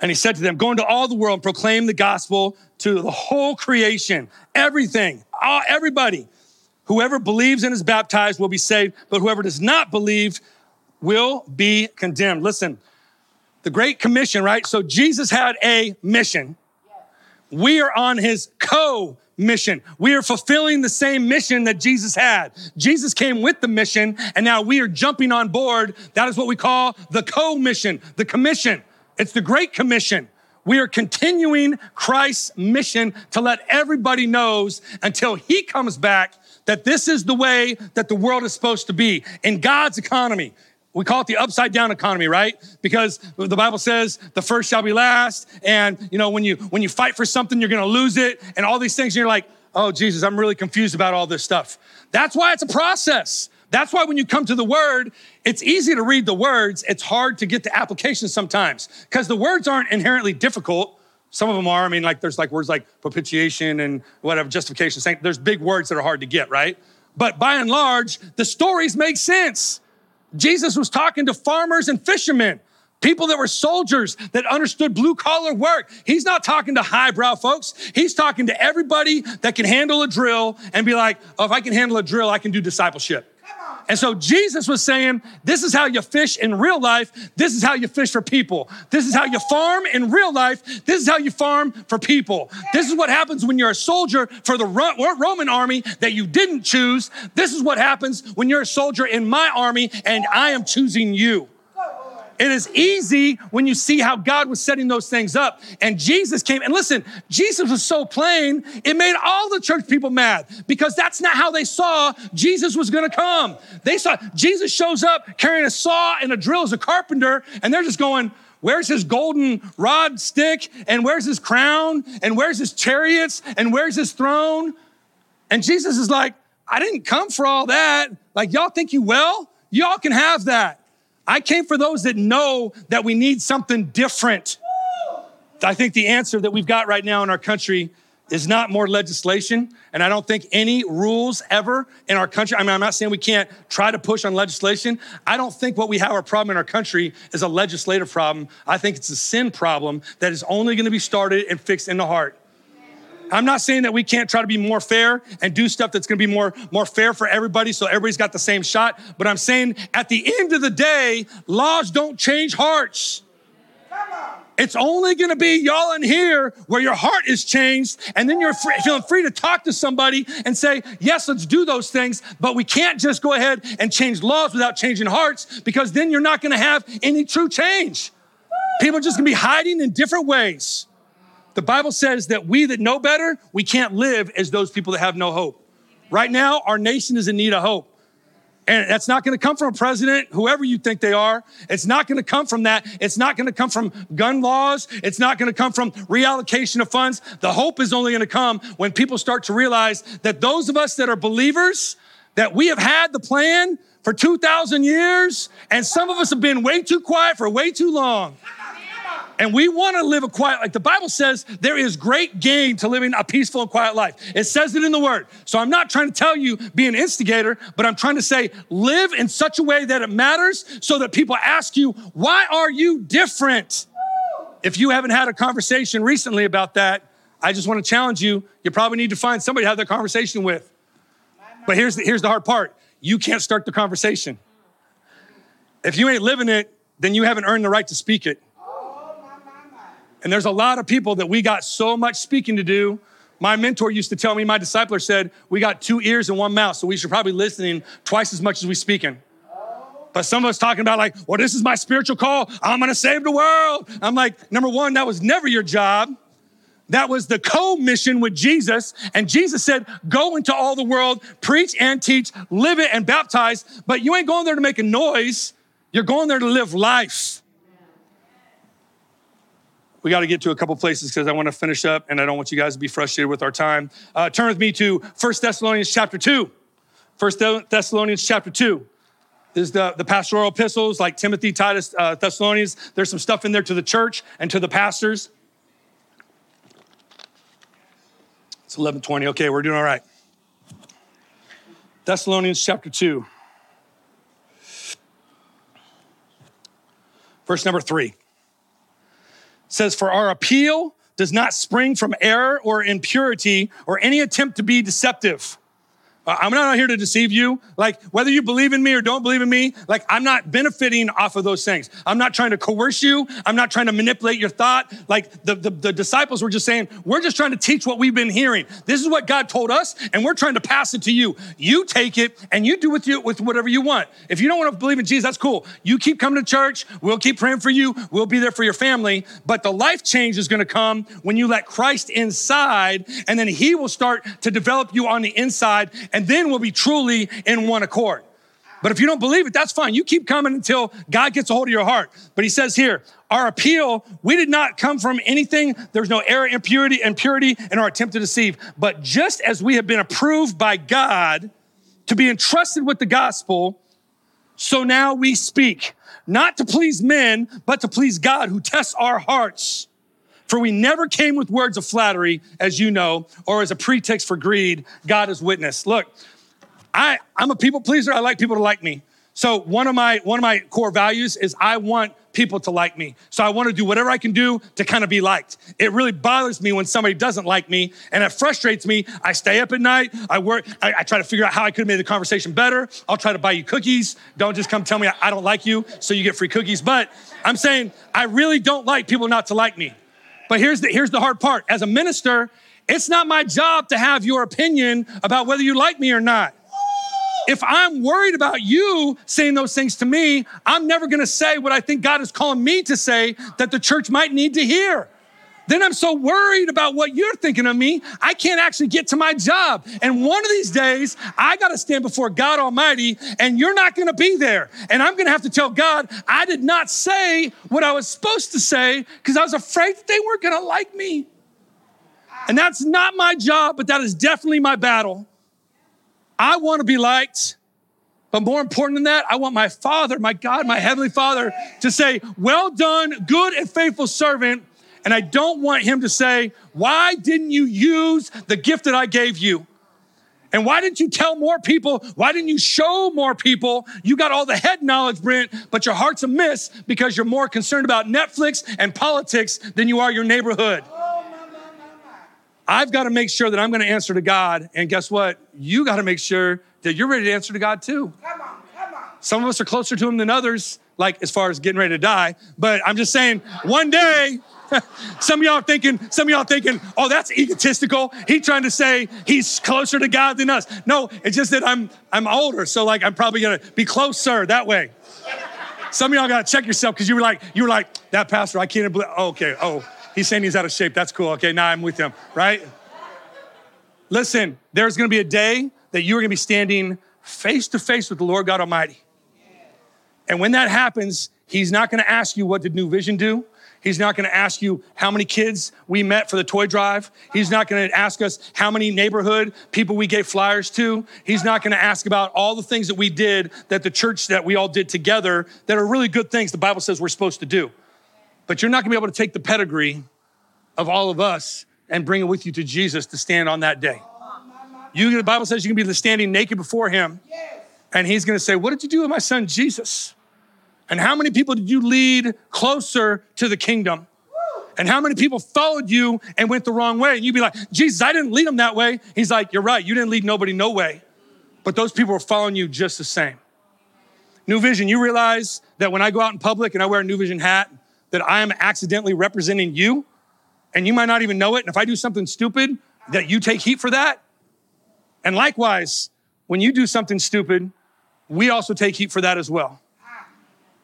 and he said to them, Go into all the world and proclaim the gospel to the whole creation, everything, everybody. Whoever believes and is baptized will be saved, but whoever does not believe will be condemned. Listen, the Great Commission, right? So Jesus had a mission. We are on his co mission. We are fulfilling the same mission that Jesus had. Jesus came with the mission, and now we are jumping on board. That is what we call the co mission, the commission. It's the Great Commission. We are continuing Christ's mission to let everybody knows until he comes back that this is the way that the world is supposed to be in God's economy. We call it the upside down economy, right? Because the Bible says the first shall be last. And you know, when you when you fight for something, you're gonna lose it, and all these things, and you're like, oh Jesus, I'm really confused about all this stuff. That's why it's a process. That's why when you come to the word, it's easy to read the words. It's hard to get the application sometimes because the words aren't inherently difficult. Some of them are. I mean, like there's like words like propitiation and whatever, justification. There's big words that are hard to get, right? But by and large, the stories make sense. Jesus was talking to farmers and fishermen, people that were soldiers that understood blue collar work. He's not talking to highbrow folks. He's talking to everybody that can handle a drill and be like, oh, if I can handle a drill, I can do discipleship. And so Jesus was saying, This is how you fish in real life. This is how you fish for people. This is how you farm in real life. This is how you farm for people. This is what happens when you're a soldier for the Roman army that you didn't choose. This is what happens when you're a soldier in my army and I am choosing you. It is easy when you see how God was setting those things up. And Jesus came, and listen, Jesus was so plain, it made all the church people mad because that's not how they saw Jesus was gonna come. They saw Jesus shows up carrying a saw and a drill as a carpenter, and they're just going, Where's his golden rod stick? And where's his crown? And where's his chariots? And where's his throne? And Jesus is like, I didn't come for all that. Like, y'all think you will? Y'all can have that. I came for those that know that we need something different. I think the answer that we've got right now in our country is not more legislation. And I don't think any rules ever in our country. I mean, I'm not saying we can't try to push on legislation. I don't think what we have our problem in our country is a legislative problem. I think it's a sin problem that is only going to be started and fixed in the heart. I'm not saying that we can't try to be more fair and do stuff that's gonna be more, more fair for everybody so everybody's got the same shot. But I'm saying at the end of the day, laws don't change hearts. It's only gonna be y'all in here where your heart is changed, and then you're free, feeling free to talk to somebody and say, Yes, let's do those things, but we can't just go ahead and change laws without changing hearts because then you're not gonna have any true change. People are just gonna be hiding in different ways. The Bible says that we that know better, we can't live as those people that have no hope. Right now, our nation is in need of hope. And that's not going to come from a president, whoever you think they are. It's not going to come from that. It's not going to come from gun laws. It's not going to come from reallocation of funds. The hope is only going to come when people start to realize that those of us that are believers, that we have had the plan for 2,000 years, and some of us have been way too quiet for way too long. And we want to live a quiet, like the Bible says, there is great gain to living a peaceful and quiet life. It says it in the word. So I'm not trying to tell you be an instigator, but I'm trying to say live in such a way that it matters so that people ask you, why are you different? If you haven't had a conversation recently about that, I just want to challenge you. You probably need to find somebody to have that conversation with. But here's the, here's the hard part you can't start the conversation. If you ain't living it, then you haven't earned the right to speak it. And there's a lot of people that we got so much speaking to do. My mentor used to tell me, my discipler said, we got two ears and one mouth, so we should probably listening twice as much as we speaking. But some of us talking about like, well, this is my spiritual call. I'm gonna save the world. I'm like, number one, that was never your job. That was the co mission with Jesus. And Jesus said, Go into all the world, preach and teach, live it and baptize. But you ain't going there to make a noise, you're going there to live life. We got to get to a couple places because I want to finish up and I don't want you guys to be frustrated with our time. Uh, turn with me to 1 Thessalonians chapter 2. 1 Thessalonians chapter 2. This is the, the pastoral epistles like Timothy, Titus, uh, Thessalonians. There's some stuff in there to the church and to the pastors. It's 11:20. Okay, we're doing all right. Thessalonians chapter 2. Verse number 3 says, For our appeal does not spring from error or impurity or any attempt to be deceptive Uh, I'm not out here to deceive you. Like, whether you believe in me or don't believe in me, like, I'm not benefiting off of those things. I'm not trying to coerce you. I'm not trying to manipulate your thought. Like, the, the, the, disciples were just saying, we're just trying to teach what we've been hearing. This is what God told us, and we're trying to pass it to you. You take it and you do with, you, with whatever you want. If you don't want to believe in Jesus, that's cool. You keep coming to church. We'll keep praying for you. We'll be there for your family. But the life change is going to come when you let Christ inside, and then He will start to develop you on the inside and then we'll be truly in one accord. But if you don't believe it, that's fine. You keep coming until God gets a hold of your heart. But he says here, our appeal, we did not come from anything. There's no error, impurity, impurity in our attempt to deceive. But just as we have been approved by God to be entrusted with the gospel, so now we speak, not to please men, but to please God who tests our hearts. For we never came with words of flattery, as you know, or as a pretext for greed. God is witness. Look, I, I'm a people pleaser. I like people to like me. So one of my one of my core values is I want people to like me. So I want to do whatever I can do to kind of be liked. It really bothers me when somebody doesn't like me and it frustrates me. I stay up at night. I work. I, I try to figure out how I could have made the conversation better. I'll try to buy you cookies. Don't just come tell me I don't like you so you get free cookies. But I'm saying I really don't like people not to like me. But here's the, here's the hard part. As a minister, it's not my job to have your opinion about whether you like me or not. If I'm worried about you saying those things to me, I'm never gonna say what I think God is calling me to say that the church might need to hear. Then I'm so worried about what you're thinking of me, I can't actually get to my job. And one of these days, I got to stand before God Almighty, and you're not going to be there. And I'm going to have to tell God, I did not say what I was supposed to say because I was afraid that they weren't going to like me. And that's not my job, but that is definitely my battle. I want to be liked. But more important than that, I want my Father, my God, my Heavenly Father to say, Well done, good and faithful servant. And I don't want him to say, Why didn't you use the gift that I gave you? And why didn't you tell more people? Why didn't you show more people? You got all the head knowledge, Brent, but your heart's a miss because you're more concerned about Netflix and politics than you are your neighborhood. I've got to make sure that I'm going to answer to God. And guess what? You got to make sure that you're ready to answer to God too. Come on, come on. Some of us are closer to Him than others, like as far as getting ready to die. But I'm just saying, one day, *laughs* some of y'all thinking, some of y'all thinking, oh, that's egotistical. He's trying to say he's closer to God than us. No, it's just that I'm I'm older, so like I'm probably gonna be closer that way. Some of y'all gotta check yourself because you were like, you were like, that pastor, I can't believe. Oh, okay, oh, he's saying he's out of shape. That's cool. Okay, now I'm with him, right? Listen, there's gonna be a day that you are gonna be standing face to face with the Lord God Almighty. And when that happens, He's not gonna ask you, what did New Vision do? He's not going to ask you how many kids we met for the toy drive. He's not going to ask us how many neighborhood people we gave flyers to. He's not going to ask about all the things that we did that the church that we all did together that are really good things the Bible says we're supposed to do. But you're not going to be able to take the pedigree of all of us and bring it with you to Jesus to stand on that day. You, the Bible says you can be standing naked before him, and he's going to say, What did you do with my son Jesus? And how many people did you lead closer to the kingdom? And how many people followed you and went the wrong way? And you'd be like, Jesus, I didn't lead them that way. He's like, You're right. You didn't lead nobody no way. But those people were following you just the same. New Vision, you realize that when I go out in public and I wear a New Vision hat, that I am accidentally representing you, and you might not even know it. And if I do something stupid, that you take heat for that. And likewise, when you do something stupid, we also take heat for that as well.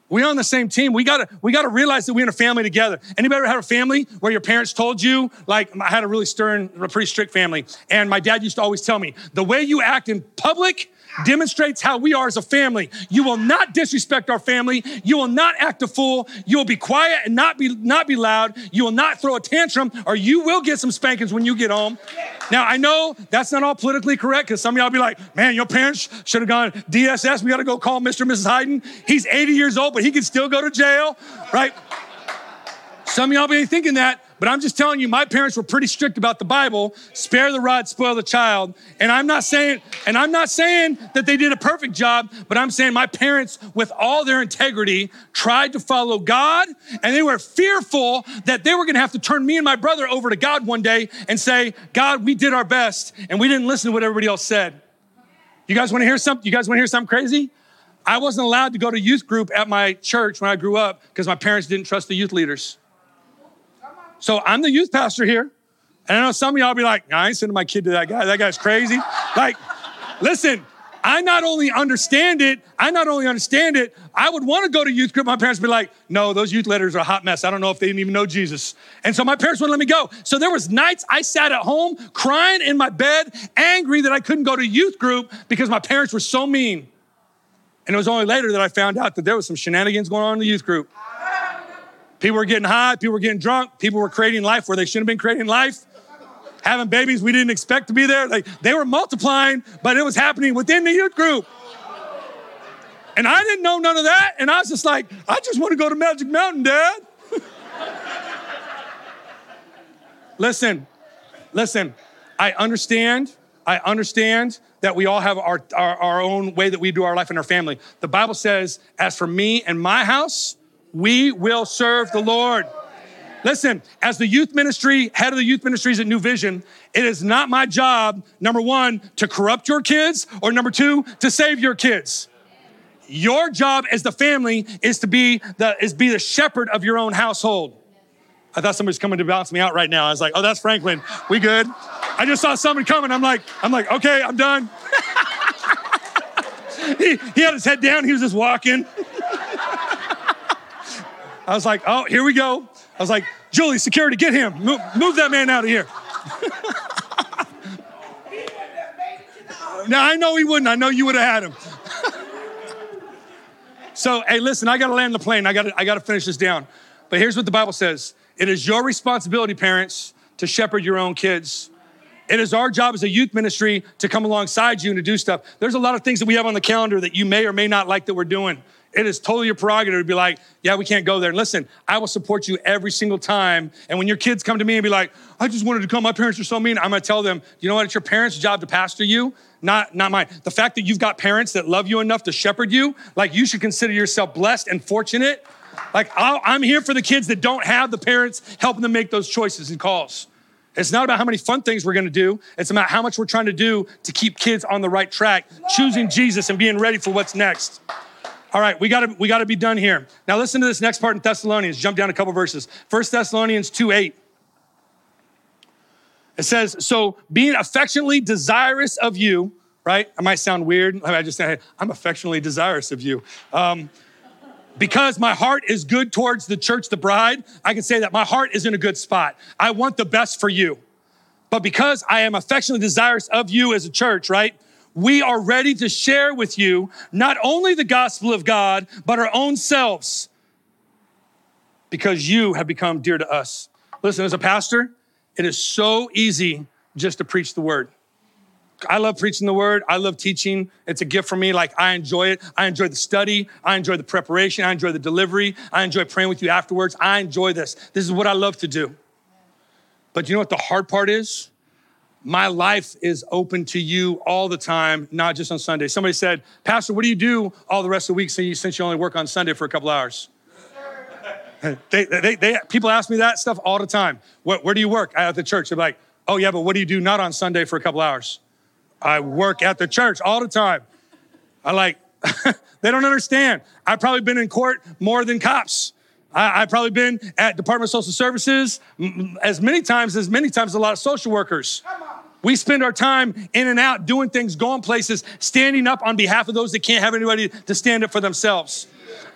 We on the same team. We gotta we gotta realize that we're in a family together. Anybody ever had a family where your parents told you, like I had a really stern, pretty strict family, and my dad used to always tell me, the way you act in public demonstrates how we are as a family. You will not disrespect our family. You will not act a fool. You will be quiet and not be not be loud. You will not throw a tantrum, or you will get some spankings when you get home. Now I know that's not all politically correct because some of y'all be like, man, your parents should have gone DSS. We got to go call Mr. and Mrs. Hayden. He's 80 years old, but he can still go to jail, right? Some of y'all be thinking that. But I'm just telling you, my parents were pretty strict about the Bible. Spare the rod, spoil the child. And I'm not saying, and I'm not saying that they did a perfect job, but I'm saying my parents, with all their integrity, tried to follow God, and they were fearful that they were gonna have to turn me and my brother over to God one day and say, God, we did our best, and we didn't listen to what everybody else said. You guys wanna hear something? You guys wanna hear something crazy? I wasn't allowed to go to youth group at my church when I grew up because my parents didn't trust the youth leaders. So I'm the youth pastor here. And I know some of y'all be like, I ain't sending my kid to that guy. That guy's crazy. like, listen, I not only understand it, I not only understand it, I would want to go to youth group. My parents would be like, no, those youth leaders are a hot mess. I don't know if they didn't even know Jesus. And so my parents wouldn't let me go. So there was nights I sat at home crying in my bed, angry that I couldn't go to youth group because my parents were so mean. And it was only later that I found out that there was some shenanigans going on in the youth group. People were getting high, people were getting drunk, people were creating life where they shouldn't have been creating life. Having babies we didn't expect to be there. Like they were multiplying, but it was happening within the youth group. And I didn't know none of that. And I was just like, I just want to go to Magic Mountain, Dad. *laughs* listen, listen, I understand, I understand that we all have our, our, our, own way that we do our life in our family. The Bible says, as for me and my house, we will serve the Lord. Listen, as the youth ministry, head of the youth ministries at New Vision, it is not my job, number one, to corrupt your kids, or number two, to save your kids. Your job as the family is to be the, is be the shepherd of your own household. I thought somebody was coming to bounce me out right now. I was like, oh, that's Franklin. We good. I just saw someone coming. I'm like, I'm like, okay, I'm done. *laughs* he, he had his head down. He was just walking. I was like, oh, here we go. I was like, Julie, security, get him. Move, move that man out of here. *laughs* now, I know he wouldn't. I know you would have had him. *laughs* so, hey, listen, I got to land the plane. I got I to finish this down. But here's what the Bible says it is your responsibility, parents, to shepherd your own kids. It is our job as a youth ministry to come alongside you and to do stuff. There's a lot of things that we have on the calendar that you may or may not like that we're doing. It is totally your prerogative to be like, yeah, we can't go there. And listen, I will support you every single time. And when your kids come to me and be like, I just wanted to come, my parents are so mean, I'm gonna tell them, you know what, it's your parents' job to pastor you, not, not mine. The fact that you've got parents that love you enough to shepherd you, like you should consider yourself blessed and fortunate. Like i am here for the kids that don't have the parents helping them make those choices and calls. It's not about how many fun things we're gonna do. It's about how much we're trying to do to keep kids on the right track, choosing Jesus and being ready for what's next. All right, we gotta, we gotta be done here. Now listen to this next part in Thessalonians. Jump down a couple verses. First Thessalonians 2 8. It says, So being affectionately desirous of you, right? I might sound weird. I just say, I'm affectionately desirous of you. Um, because my heart is good towards the church, the bride, I can say that my heart is in a good spot. I want the best for you. But because I am affectionately desirous of you as a church, right? We are ready to share with you not only the gospel of God, but our own selves because you have become dear to us. Listen, as a pastor, it is so easy just to preach the word. I love preaching the word. I love teaching. It's a gift for me. Like, I enjoy it. I enjoy the study. I enjoy the preparation. I enjoy the delivery. I enjoy praying with you afterwards. I enjoy this. This is what I love to do. But you know what the hard part is? My life is open to you all the time, not just on Sunday. Somebody said, Pastor, what do you do all the rest of the week since you only work on Sunday for a couple hours? *laughs* they, they, they, people ask me that stuff all the time. Where, where do you work? At the church. They're like, oh, yeah, but what do you do not on Sunday for a couple hours? I work at the church all the time. I like, *laughs* they don't understand. I've probably been in court more than cops. I, have probably been at Department of Social Services as many times as many times as a lot of social workers. We spend our time in and out doing things, going places, standing up on behalf of those that can't have anybody to stand up for themselves.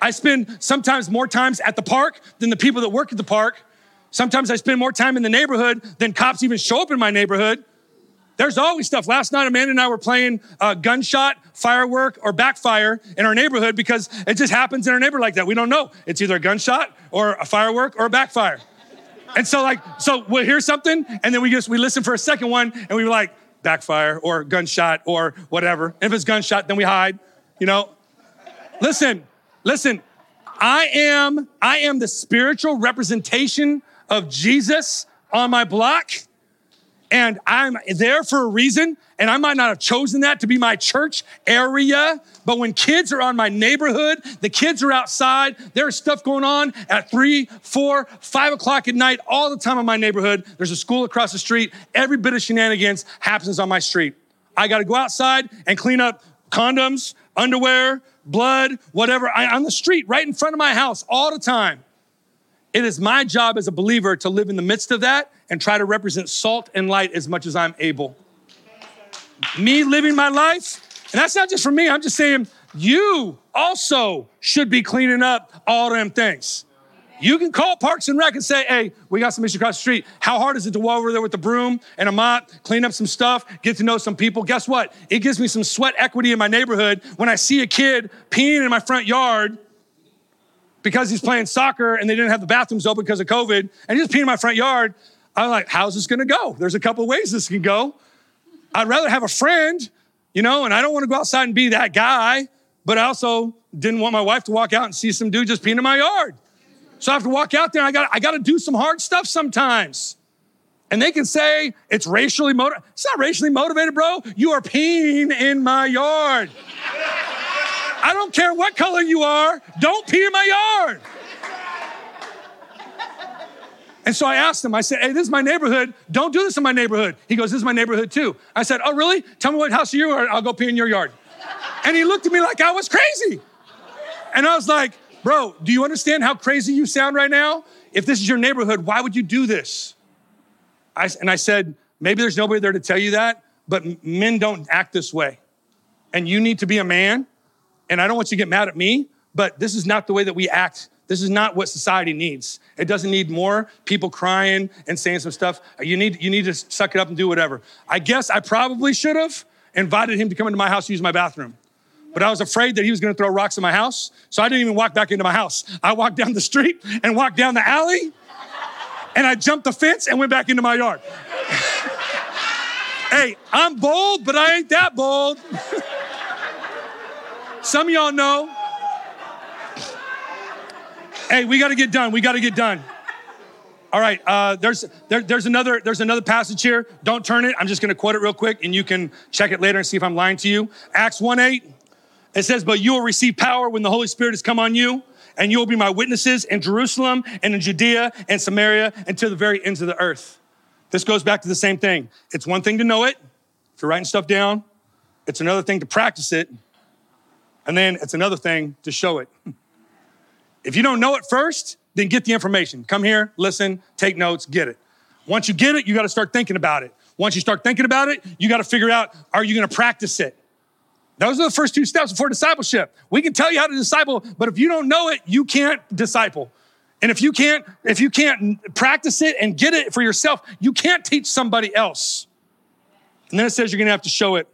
I spend sometimes more times at the park than the people that work at the park. Sometimes I spend more time in the neighborhood than cops even show up in my neighborhood. There's always stuff. Last night, Amanda and I were playing uh, gunshot, firework, or backfire in our neighborhood because it just happens in our neighborhood like that. We don't know. It's either a gunshot or a firework or a backfire. And so, like, so we'll hear something, and then we just we listen for a second one, and we were like, backfire or gunshot or whatever. If it's gunshot, then we hide. You know. Listen, listen. I am I am the spiritual representation of Jesus on my block and I'm there for a reason. And I might not have chosen that to be my church area, but when kids are on my neighborhood, the kids are outside, there's stuff going on at three, four, five o'clock at night all the time in my neighborhood. There's a school across the street. Every bit of shenanigans happens on my street. I got to go outside and clean up condoms, underwear, blood, whatever, I, on the street right in front of my house all the time. It is my job as a believer to live in the midst of that and try to represent salt and light as much as I'm able. Me living my life, and that's not just for me, I'm just saying you also should be cleaning up all them things. You can call Parks and Rec and say, hey, we got some issues across the street. How hard is it to walk over there with a broom and a mop, clean up some stuff, get to know some people? Guess what? It gives me some sweat equity in my neighborhood when I see a kid peeing in my front yard because he's playing soccer and they didn't have the bathrooms open because of COVID, and he's peeing in my front yard. I'm like, how's this gonna go? There's a couple ways this can go. I'd rather have a friend, you know, and I don't wanna go outside and be that guy, but I also didn't want my wife to walk out and see some dude just peeing in my yard. So I have to walk out there and I got I gotta do some hard stuff sometimes. And they can say it's racially motivated. It's not racially motivated, bro. You are peeing in my yard. I don't care what color you are, don't pee in my yard. And so I asked him, I said, hey, this is my neighborhood. Don't do this in my neighborhood. He goes, this is my neighborhood too. I said, oh, really? Tell me what house you are, I'll go pee in your yard. And he looked at me like I was crazy. And I was like, bro, do you understand how crazy you sound right now? If this is your neighborhood, why would you do this? I, and I said, maybe there's nobody there to tell you that, but men don't act this way. And you need to be a man and I don't want you to get mad at me, but this is not the way that we act. This is not what society needs. It doesn't need more people crying and saying some stuff. You need, you need to suck it up and do whatever. I guess I probably should have invited him to come into my house to use my bathroom. But I was afraid that he was gonna throw rocks in my house. So I didn't even walk back into my house. I walked down the street and walked down the alley and I jumped the fence and went back into my yard. *laughs* hey, I'm bold, but I ain't that bold. *laughs* Some of y'all know. Hey, we got to get done. We got to get done. All right, uh, there's there, there's another there's another passage here. Don't turn it. I'm just going to quote it real quick, and you can check it later and see if I'm lying to you. Acts 1:8. It says, "But you will receive power when the Holy Spirit has come on you, and you will be my witnesses in Jerusalem and in Judea and Samaria and to the very ends of the earth." This goes back to the same thing. It's one thing to know it, if you're writing stuff down. It's another thing to practice it and then it's another thing to show it. If you don't know it first, then get the information. Come here, listen, take notes, get it. Once you get it, you got to start thinking about it. Once you start thinking about it, you got to figure out are you going to practice it? Those are the first two steps before discipleship. We can tell you how to disciple, but if you don't know it, you can't disciple. And if you can't if you can't practice it and get it for yourself, you can't teach somebody else. And then it says you're going to have to show it.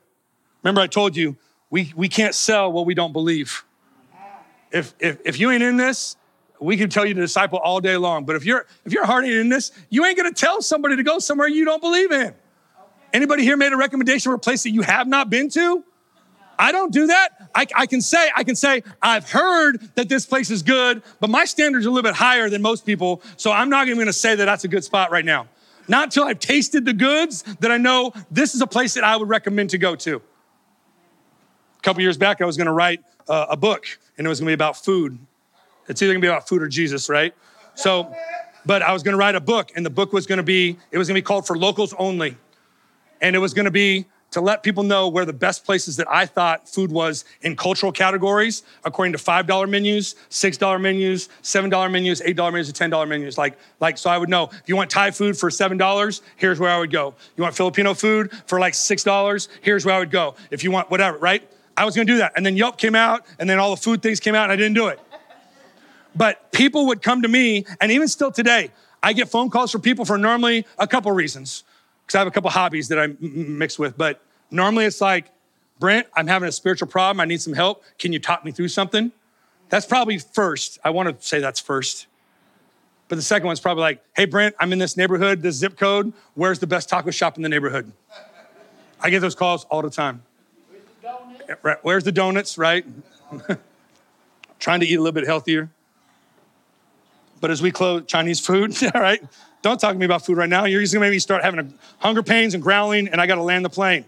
Remember I told you we, we can't sell what we don't believe. If, if, if you ain't in this, we can tell you to disciple all day long. But if you're if your heart ain't in this, you ain't gonna tell somebody to go somewhere you don't believe in. Anybody here made a recommendation for a place that you have not been to? I don't do that. I, I, can say, I can say, I've heard that this place is good, but my standards are a little bit higher than most people. So I'm not even gonna say that that's a good spot right now. Not until I've tasted the goods that I know this is a place that I would recommend to go to. A couple years back, I was going to write uh, a book, and it was going to be about food. It's either going to be about food or Jesus, right? So, but I was going to write a book, and the book was going to be it was going to be called for locals only, and it was going to be to let people know where the best places that I thought food was in cultural categories, according to $5 menus, $6 menus, $7 menus, $8 menus, and $10 menus. Like, like, so I would know if you want Thai food for $7, here's where I would go. You want Filipino food for like $6, here's where I would go. If you want whatever, right? I was gonna do that. And then Yelp came out, and then all the food things came out, and I didn't do it. But people would come to me, and even still today, I get phone calls from people for normally a couple reasons because I have a couple hobbies that I mix with. But normally it's like, Brent, I'm having a spiritual problem. I need some help. Can you talk me through something? That's probably first. I want to say that's first. But the second one's probably like, hey, Brent, I'm in this neighborhood, this zip code. Where's the best taco shop in the neighborhood? I get those calls all the time. Where's the donuts, right? *laughs* Trying to eat a little bit healthier. But as we close, Chinese food, *laughs* all right? Don't talk to me about food right now. You're just gonna make me start having a, hunger pains and growling, and I gotta land the plane.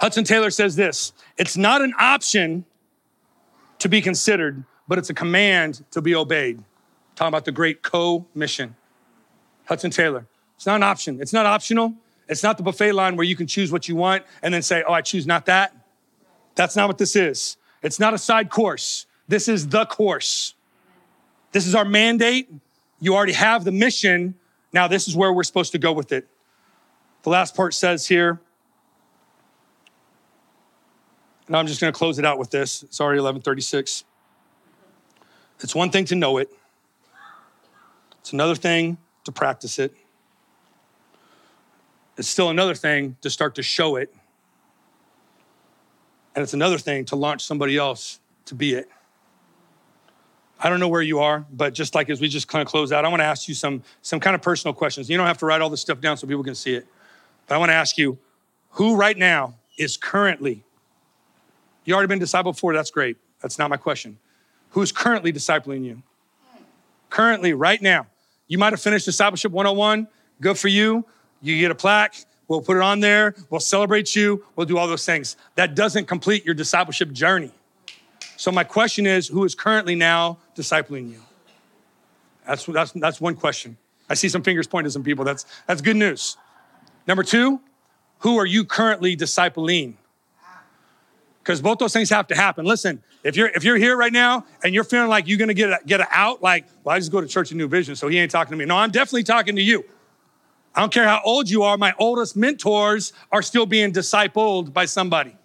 Hudson Taylor says this it's not an option to be considered, but it's a command to be obeyed. Talking about the great co mission. Hudson Taylor. It's not an option. It's not optional. It's not the buffet line where you can choose what you want and then say, oh, I choose not that. That's not what this is. It's not a side course. This is the course. This is our mandate. You already have the mission. Now, this is where we're supposed to go with it. The last part says here, and I'm just going to close it out with this. It's already 1136. It's one thing to know it. It's another thing to practice it. It's still another thing to start to show it. And it's another thing to launch somebody else to be it. I don't know where you are, but just like as we just kind of close out, I want to ask you some, some kind of personal questions. You don't have to write all this stuff down so people can see it. But I want to ask you who right now is currently, you already been discipled before, that's great. That's not my question. Who's currently discipling you? Currently, right now. You might have finished Discipleship 101. Good for you. You get a plaque. We'll put it on there. We'll celebrate you. We'll do all those things. That doesn't complete your discipleship journey. So my question is, who is currently now discipling you? That's, that's, that's one question. I see some fingers pointed to some people. That's, that's good news. Number two, who are you currently discipling? Because both those things have to happen. Listen, if you're if you're here right now and you're feeling like you're gonna get a, get out, like, well, I just go to church in New Vision, so he ain't talking to me. No, I'm definitely talking to you. I don't care how old you are. My oldest mentors are still being discipled by somebody.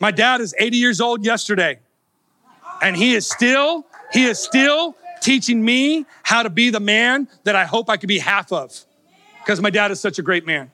My dad is 80 years old yesterday, and he is still, he is still teaching me how to be the man that I hope I could be half of. Because my dad is such a great man.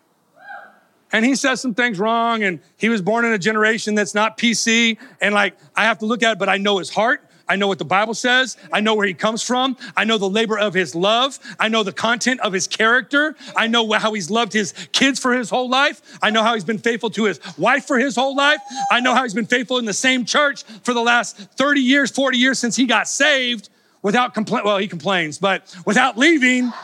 And he says some things wrong, and he was born in a generation that's not PC. And like, I have to look at it, but I know his heart. I know what the Bible says. I know where he comes from. I know the labor of his love. I know the content of his character. I know how he's loved his kids for his whole life. I know how he's been faithful to his wife for his whole life. I know how he's been faithful in the same church for the last 30 years, 40 years since he got saved without complain. Well, he complains, but without leaving. *laughs*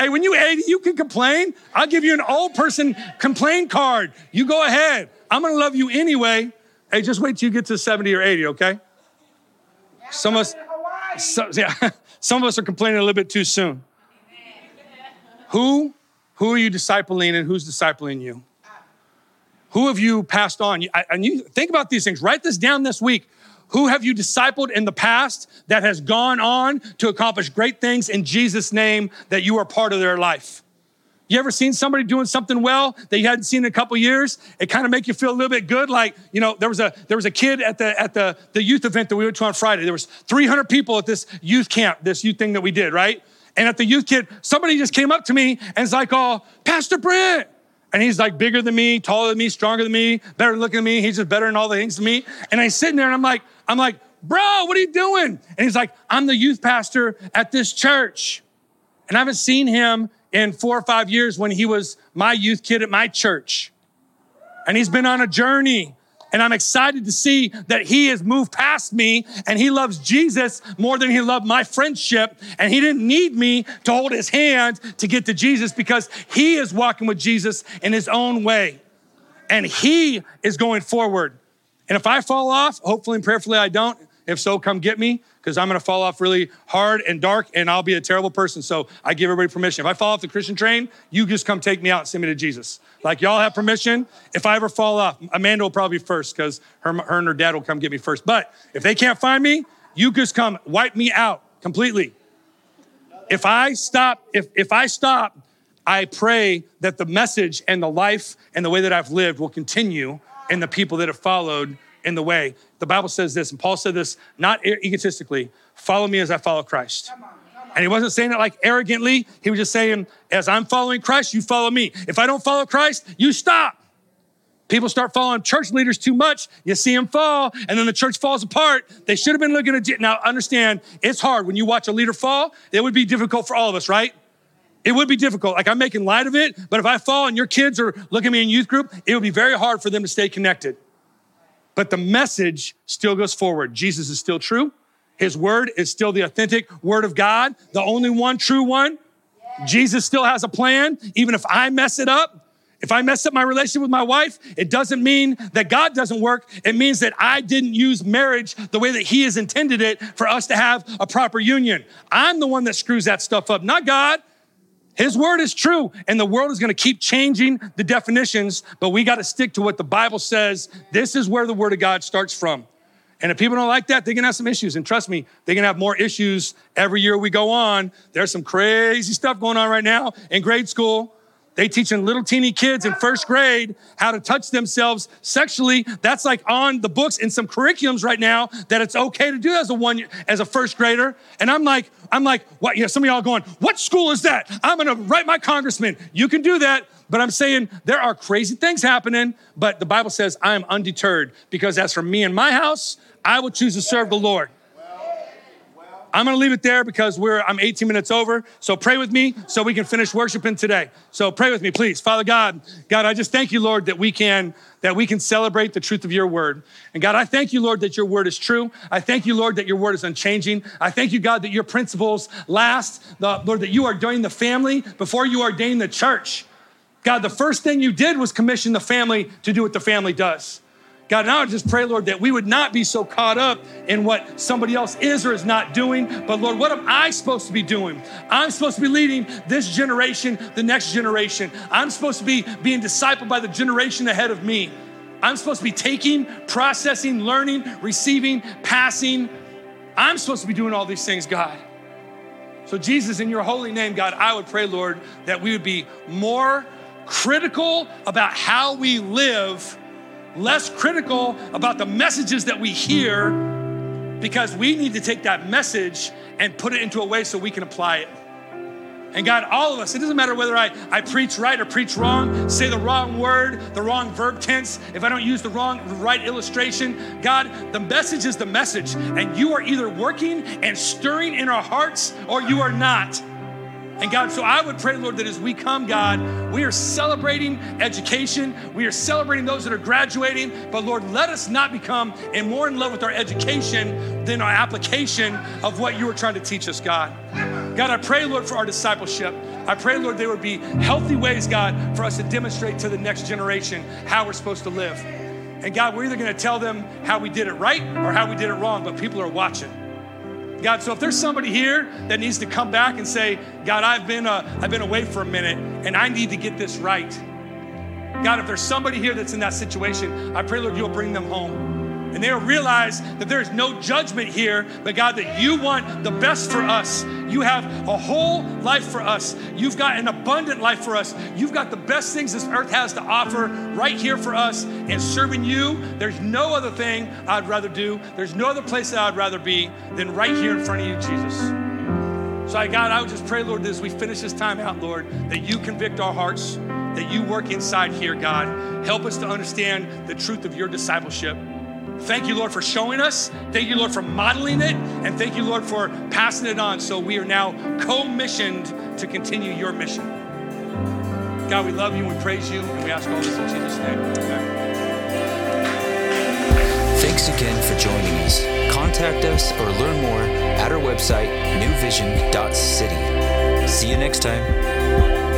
Hey, when you 80, you can complain. I'll give you an old person complain card. You go ahead. I'm gonna love you anyway. Hey, just wait till you get to 70 or 80, okay? Some of us, so, yeah, *laughs* some of us are complaining a little bit too soon. Who, who are you discipling and who's discipling you? Who have you passed on? And you think about these things. Write this down this week. Who have you discipled in the past that has gone on to accomplish great things in Jesus' name that you are part of their life? You ever seen somebody doing something well that you hadn't seen in a couple years? It kind of make you feel a little bit good. Like, you know, there was a there was a kid at the at the, the youth event that we went to on Friday. There was 300 people at this youth camp, this youth thing that we did, right? And at the youth kid, somebody just came up to me and is like, oh, Pastor Brent. And he's like bigger than me, taller than me, stronger than me, better looking than me. He's just better in all the things than me. And I'm sitting there and I'm like, I'm like, bro, what are you doing? And he's like, I'm the youth pastor at this church. And I haven't seen him in four or five years when he was my youth kid at my church. And he's been on a journey. And I'm excited to see that he has moved past me and he loves Jesus more than he loved my friendship. And he didn't need me to hold his hand to get to Jesus because he is walking with Jesus in his own way. And he is going forward. And if I fall off, hopefully and prayerfully I don't. If so, come get me because I'm gonna fall off really hard and dark and I'll be a terrible person. So I give everybody permission. If I fall off the Christian train, you just come take me out and send me to Jesus. Like y'all have permission. If I ever fall off, Amanda will probably be first because her, her and her dad will come get me first. But if they can't find me, you just come wipe me out completely. If I stop, if, if I stop, I pray that the message and the life and the way that I've lived will continue in the people that have followed in the way. The Bible says this, and Paul said this not egotistically follow me as I follow Christ. And he wasn't saying it like arrogantly. He was just saying, as I'm following Christ, you follow me. If I don't follow Christ, you stop. People start following church leaders too much. You see them fall, and then the church falls apart. They should have been looking at. Now, understand, it's hard when you watch a leader fall. It would be difficult for all of us, right? It would be difficult. Like I'm making light of it, but if I fall and your kids are looking at me in youth group, it would be very hard for them to stay connected. But the message still goes forward. Jesus is still true. His word is still the authentic word of God, the only one true one. Jesus still has a plan, even if I mess it up. If I mess up my relationship with my wife, it doesn't mean that God doesn't work. It means that I didn't use marriage the way that He has intended it for us to have a proper union. I'm the one that screws that stuff up, not God. His word is true, and the world is going to keep changing the definitions, but we got to stick to what the Bible says. This is where the word of God starts from. And if people don't like that, they're gonna have some issues. And trust me, they're gonna have more issues every year we go on. There's some crazy stuff going on right now in grade school they teaching little teeny kids in first grade how to touch themselves sexually. That's like on the books in some curriculums right now that it's okay to do as a one as a first grader. And I'm like, I'm like, what? You know, some of y'all going, what school is that? I'm gonna write my congressman. You can do that, but I'm saying there are crazy things happening. But the Bible says I am undeterred because as for me and my house, I will choose to serve the Lord. I'm going to leave it there because we're I'm 18 minutes over. So pray with me so we can finish worshiping today. So pray with me, please. Father God, God, I just thank you, Lord, that we can that we can celebrate the truth of your word. And God, I thank you, Lord, that your word is true. I thank you, Lord, that your word is unchanging. I thank you, God, that your principles last. The, Lord, that you ordained the family before you ordained the church. God, the first thing you did was commission the family to do what the family does. God, now I just pray, Lord, that we would not be so caught up in what somebody else is or is not doing, but Lord, what am I supposed to be doing? I'm supposed to be leading this generation, the next generation. I'm supposed to be being discipled by the generation ahead of me. I'm supposed to be taking, processing, learning, receiving, passing. I'm supposed to be doing all these things, God. So, Jesus, in your holy name, God, I would pray, Lord, that we would be more critical about how we live less critical about the messages that we hear because we need to take that message and put it into a way so we can apply it. And God, all of us, it doesn't matter whether I, I preach right or preach wrong, say the wrong word, the wrong verb tense, if I don't use the wrong, right illustration. God, the message is the message. And you are either working and stirring in our hearts or you are not. And God, so I would pray, Lord, that as we come, God, we are celebrating education. We are celebrating those that are graduating. But Lord, let us not become and more in love with our education than our application of what you are trying to teach us, God. God, I pray, Lord, for our discipleship. I pray, Lord, there would be healthy ways, God, for us to demonstrate to the next generation how we're supposed to live. And God, we're either going to tell them how we did it right or how we did it wrong, but people are watching. God, so if there's somebody here that needs to come back and say, God, I've been, uh, I've been away for a minute and I need to get this right. God, if there's somebody here that's in that situation, I pray, Lord, you'll bring them home. And they'll realize that there is no judgment here, but God, that you want the best for us. You have a whole life for us. You've got an abundant life for us. You've got the best things this earth has to offer right here for us. And serving you, there's no other thing I'd rather do. There's no other place that I'd rather be than right here in front of you, Jesus. So, I, God, I would just pray, Lord, as we finish this time out, Lord, that you convict our hearts, that you work inside here, God. Help us to understand the truth of your discipleship. Thank you, Lord, for showing us. Thank you, Lord, for modeling it. And thank you, Lord, for passing it on so we are now co missioned to continue your mission. God, we love you and we praise you and we ask all this in Jesus' name. Amen.
Thanks again for joining us. Contact us or learn more at our website, newvision.city. See you next time.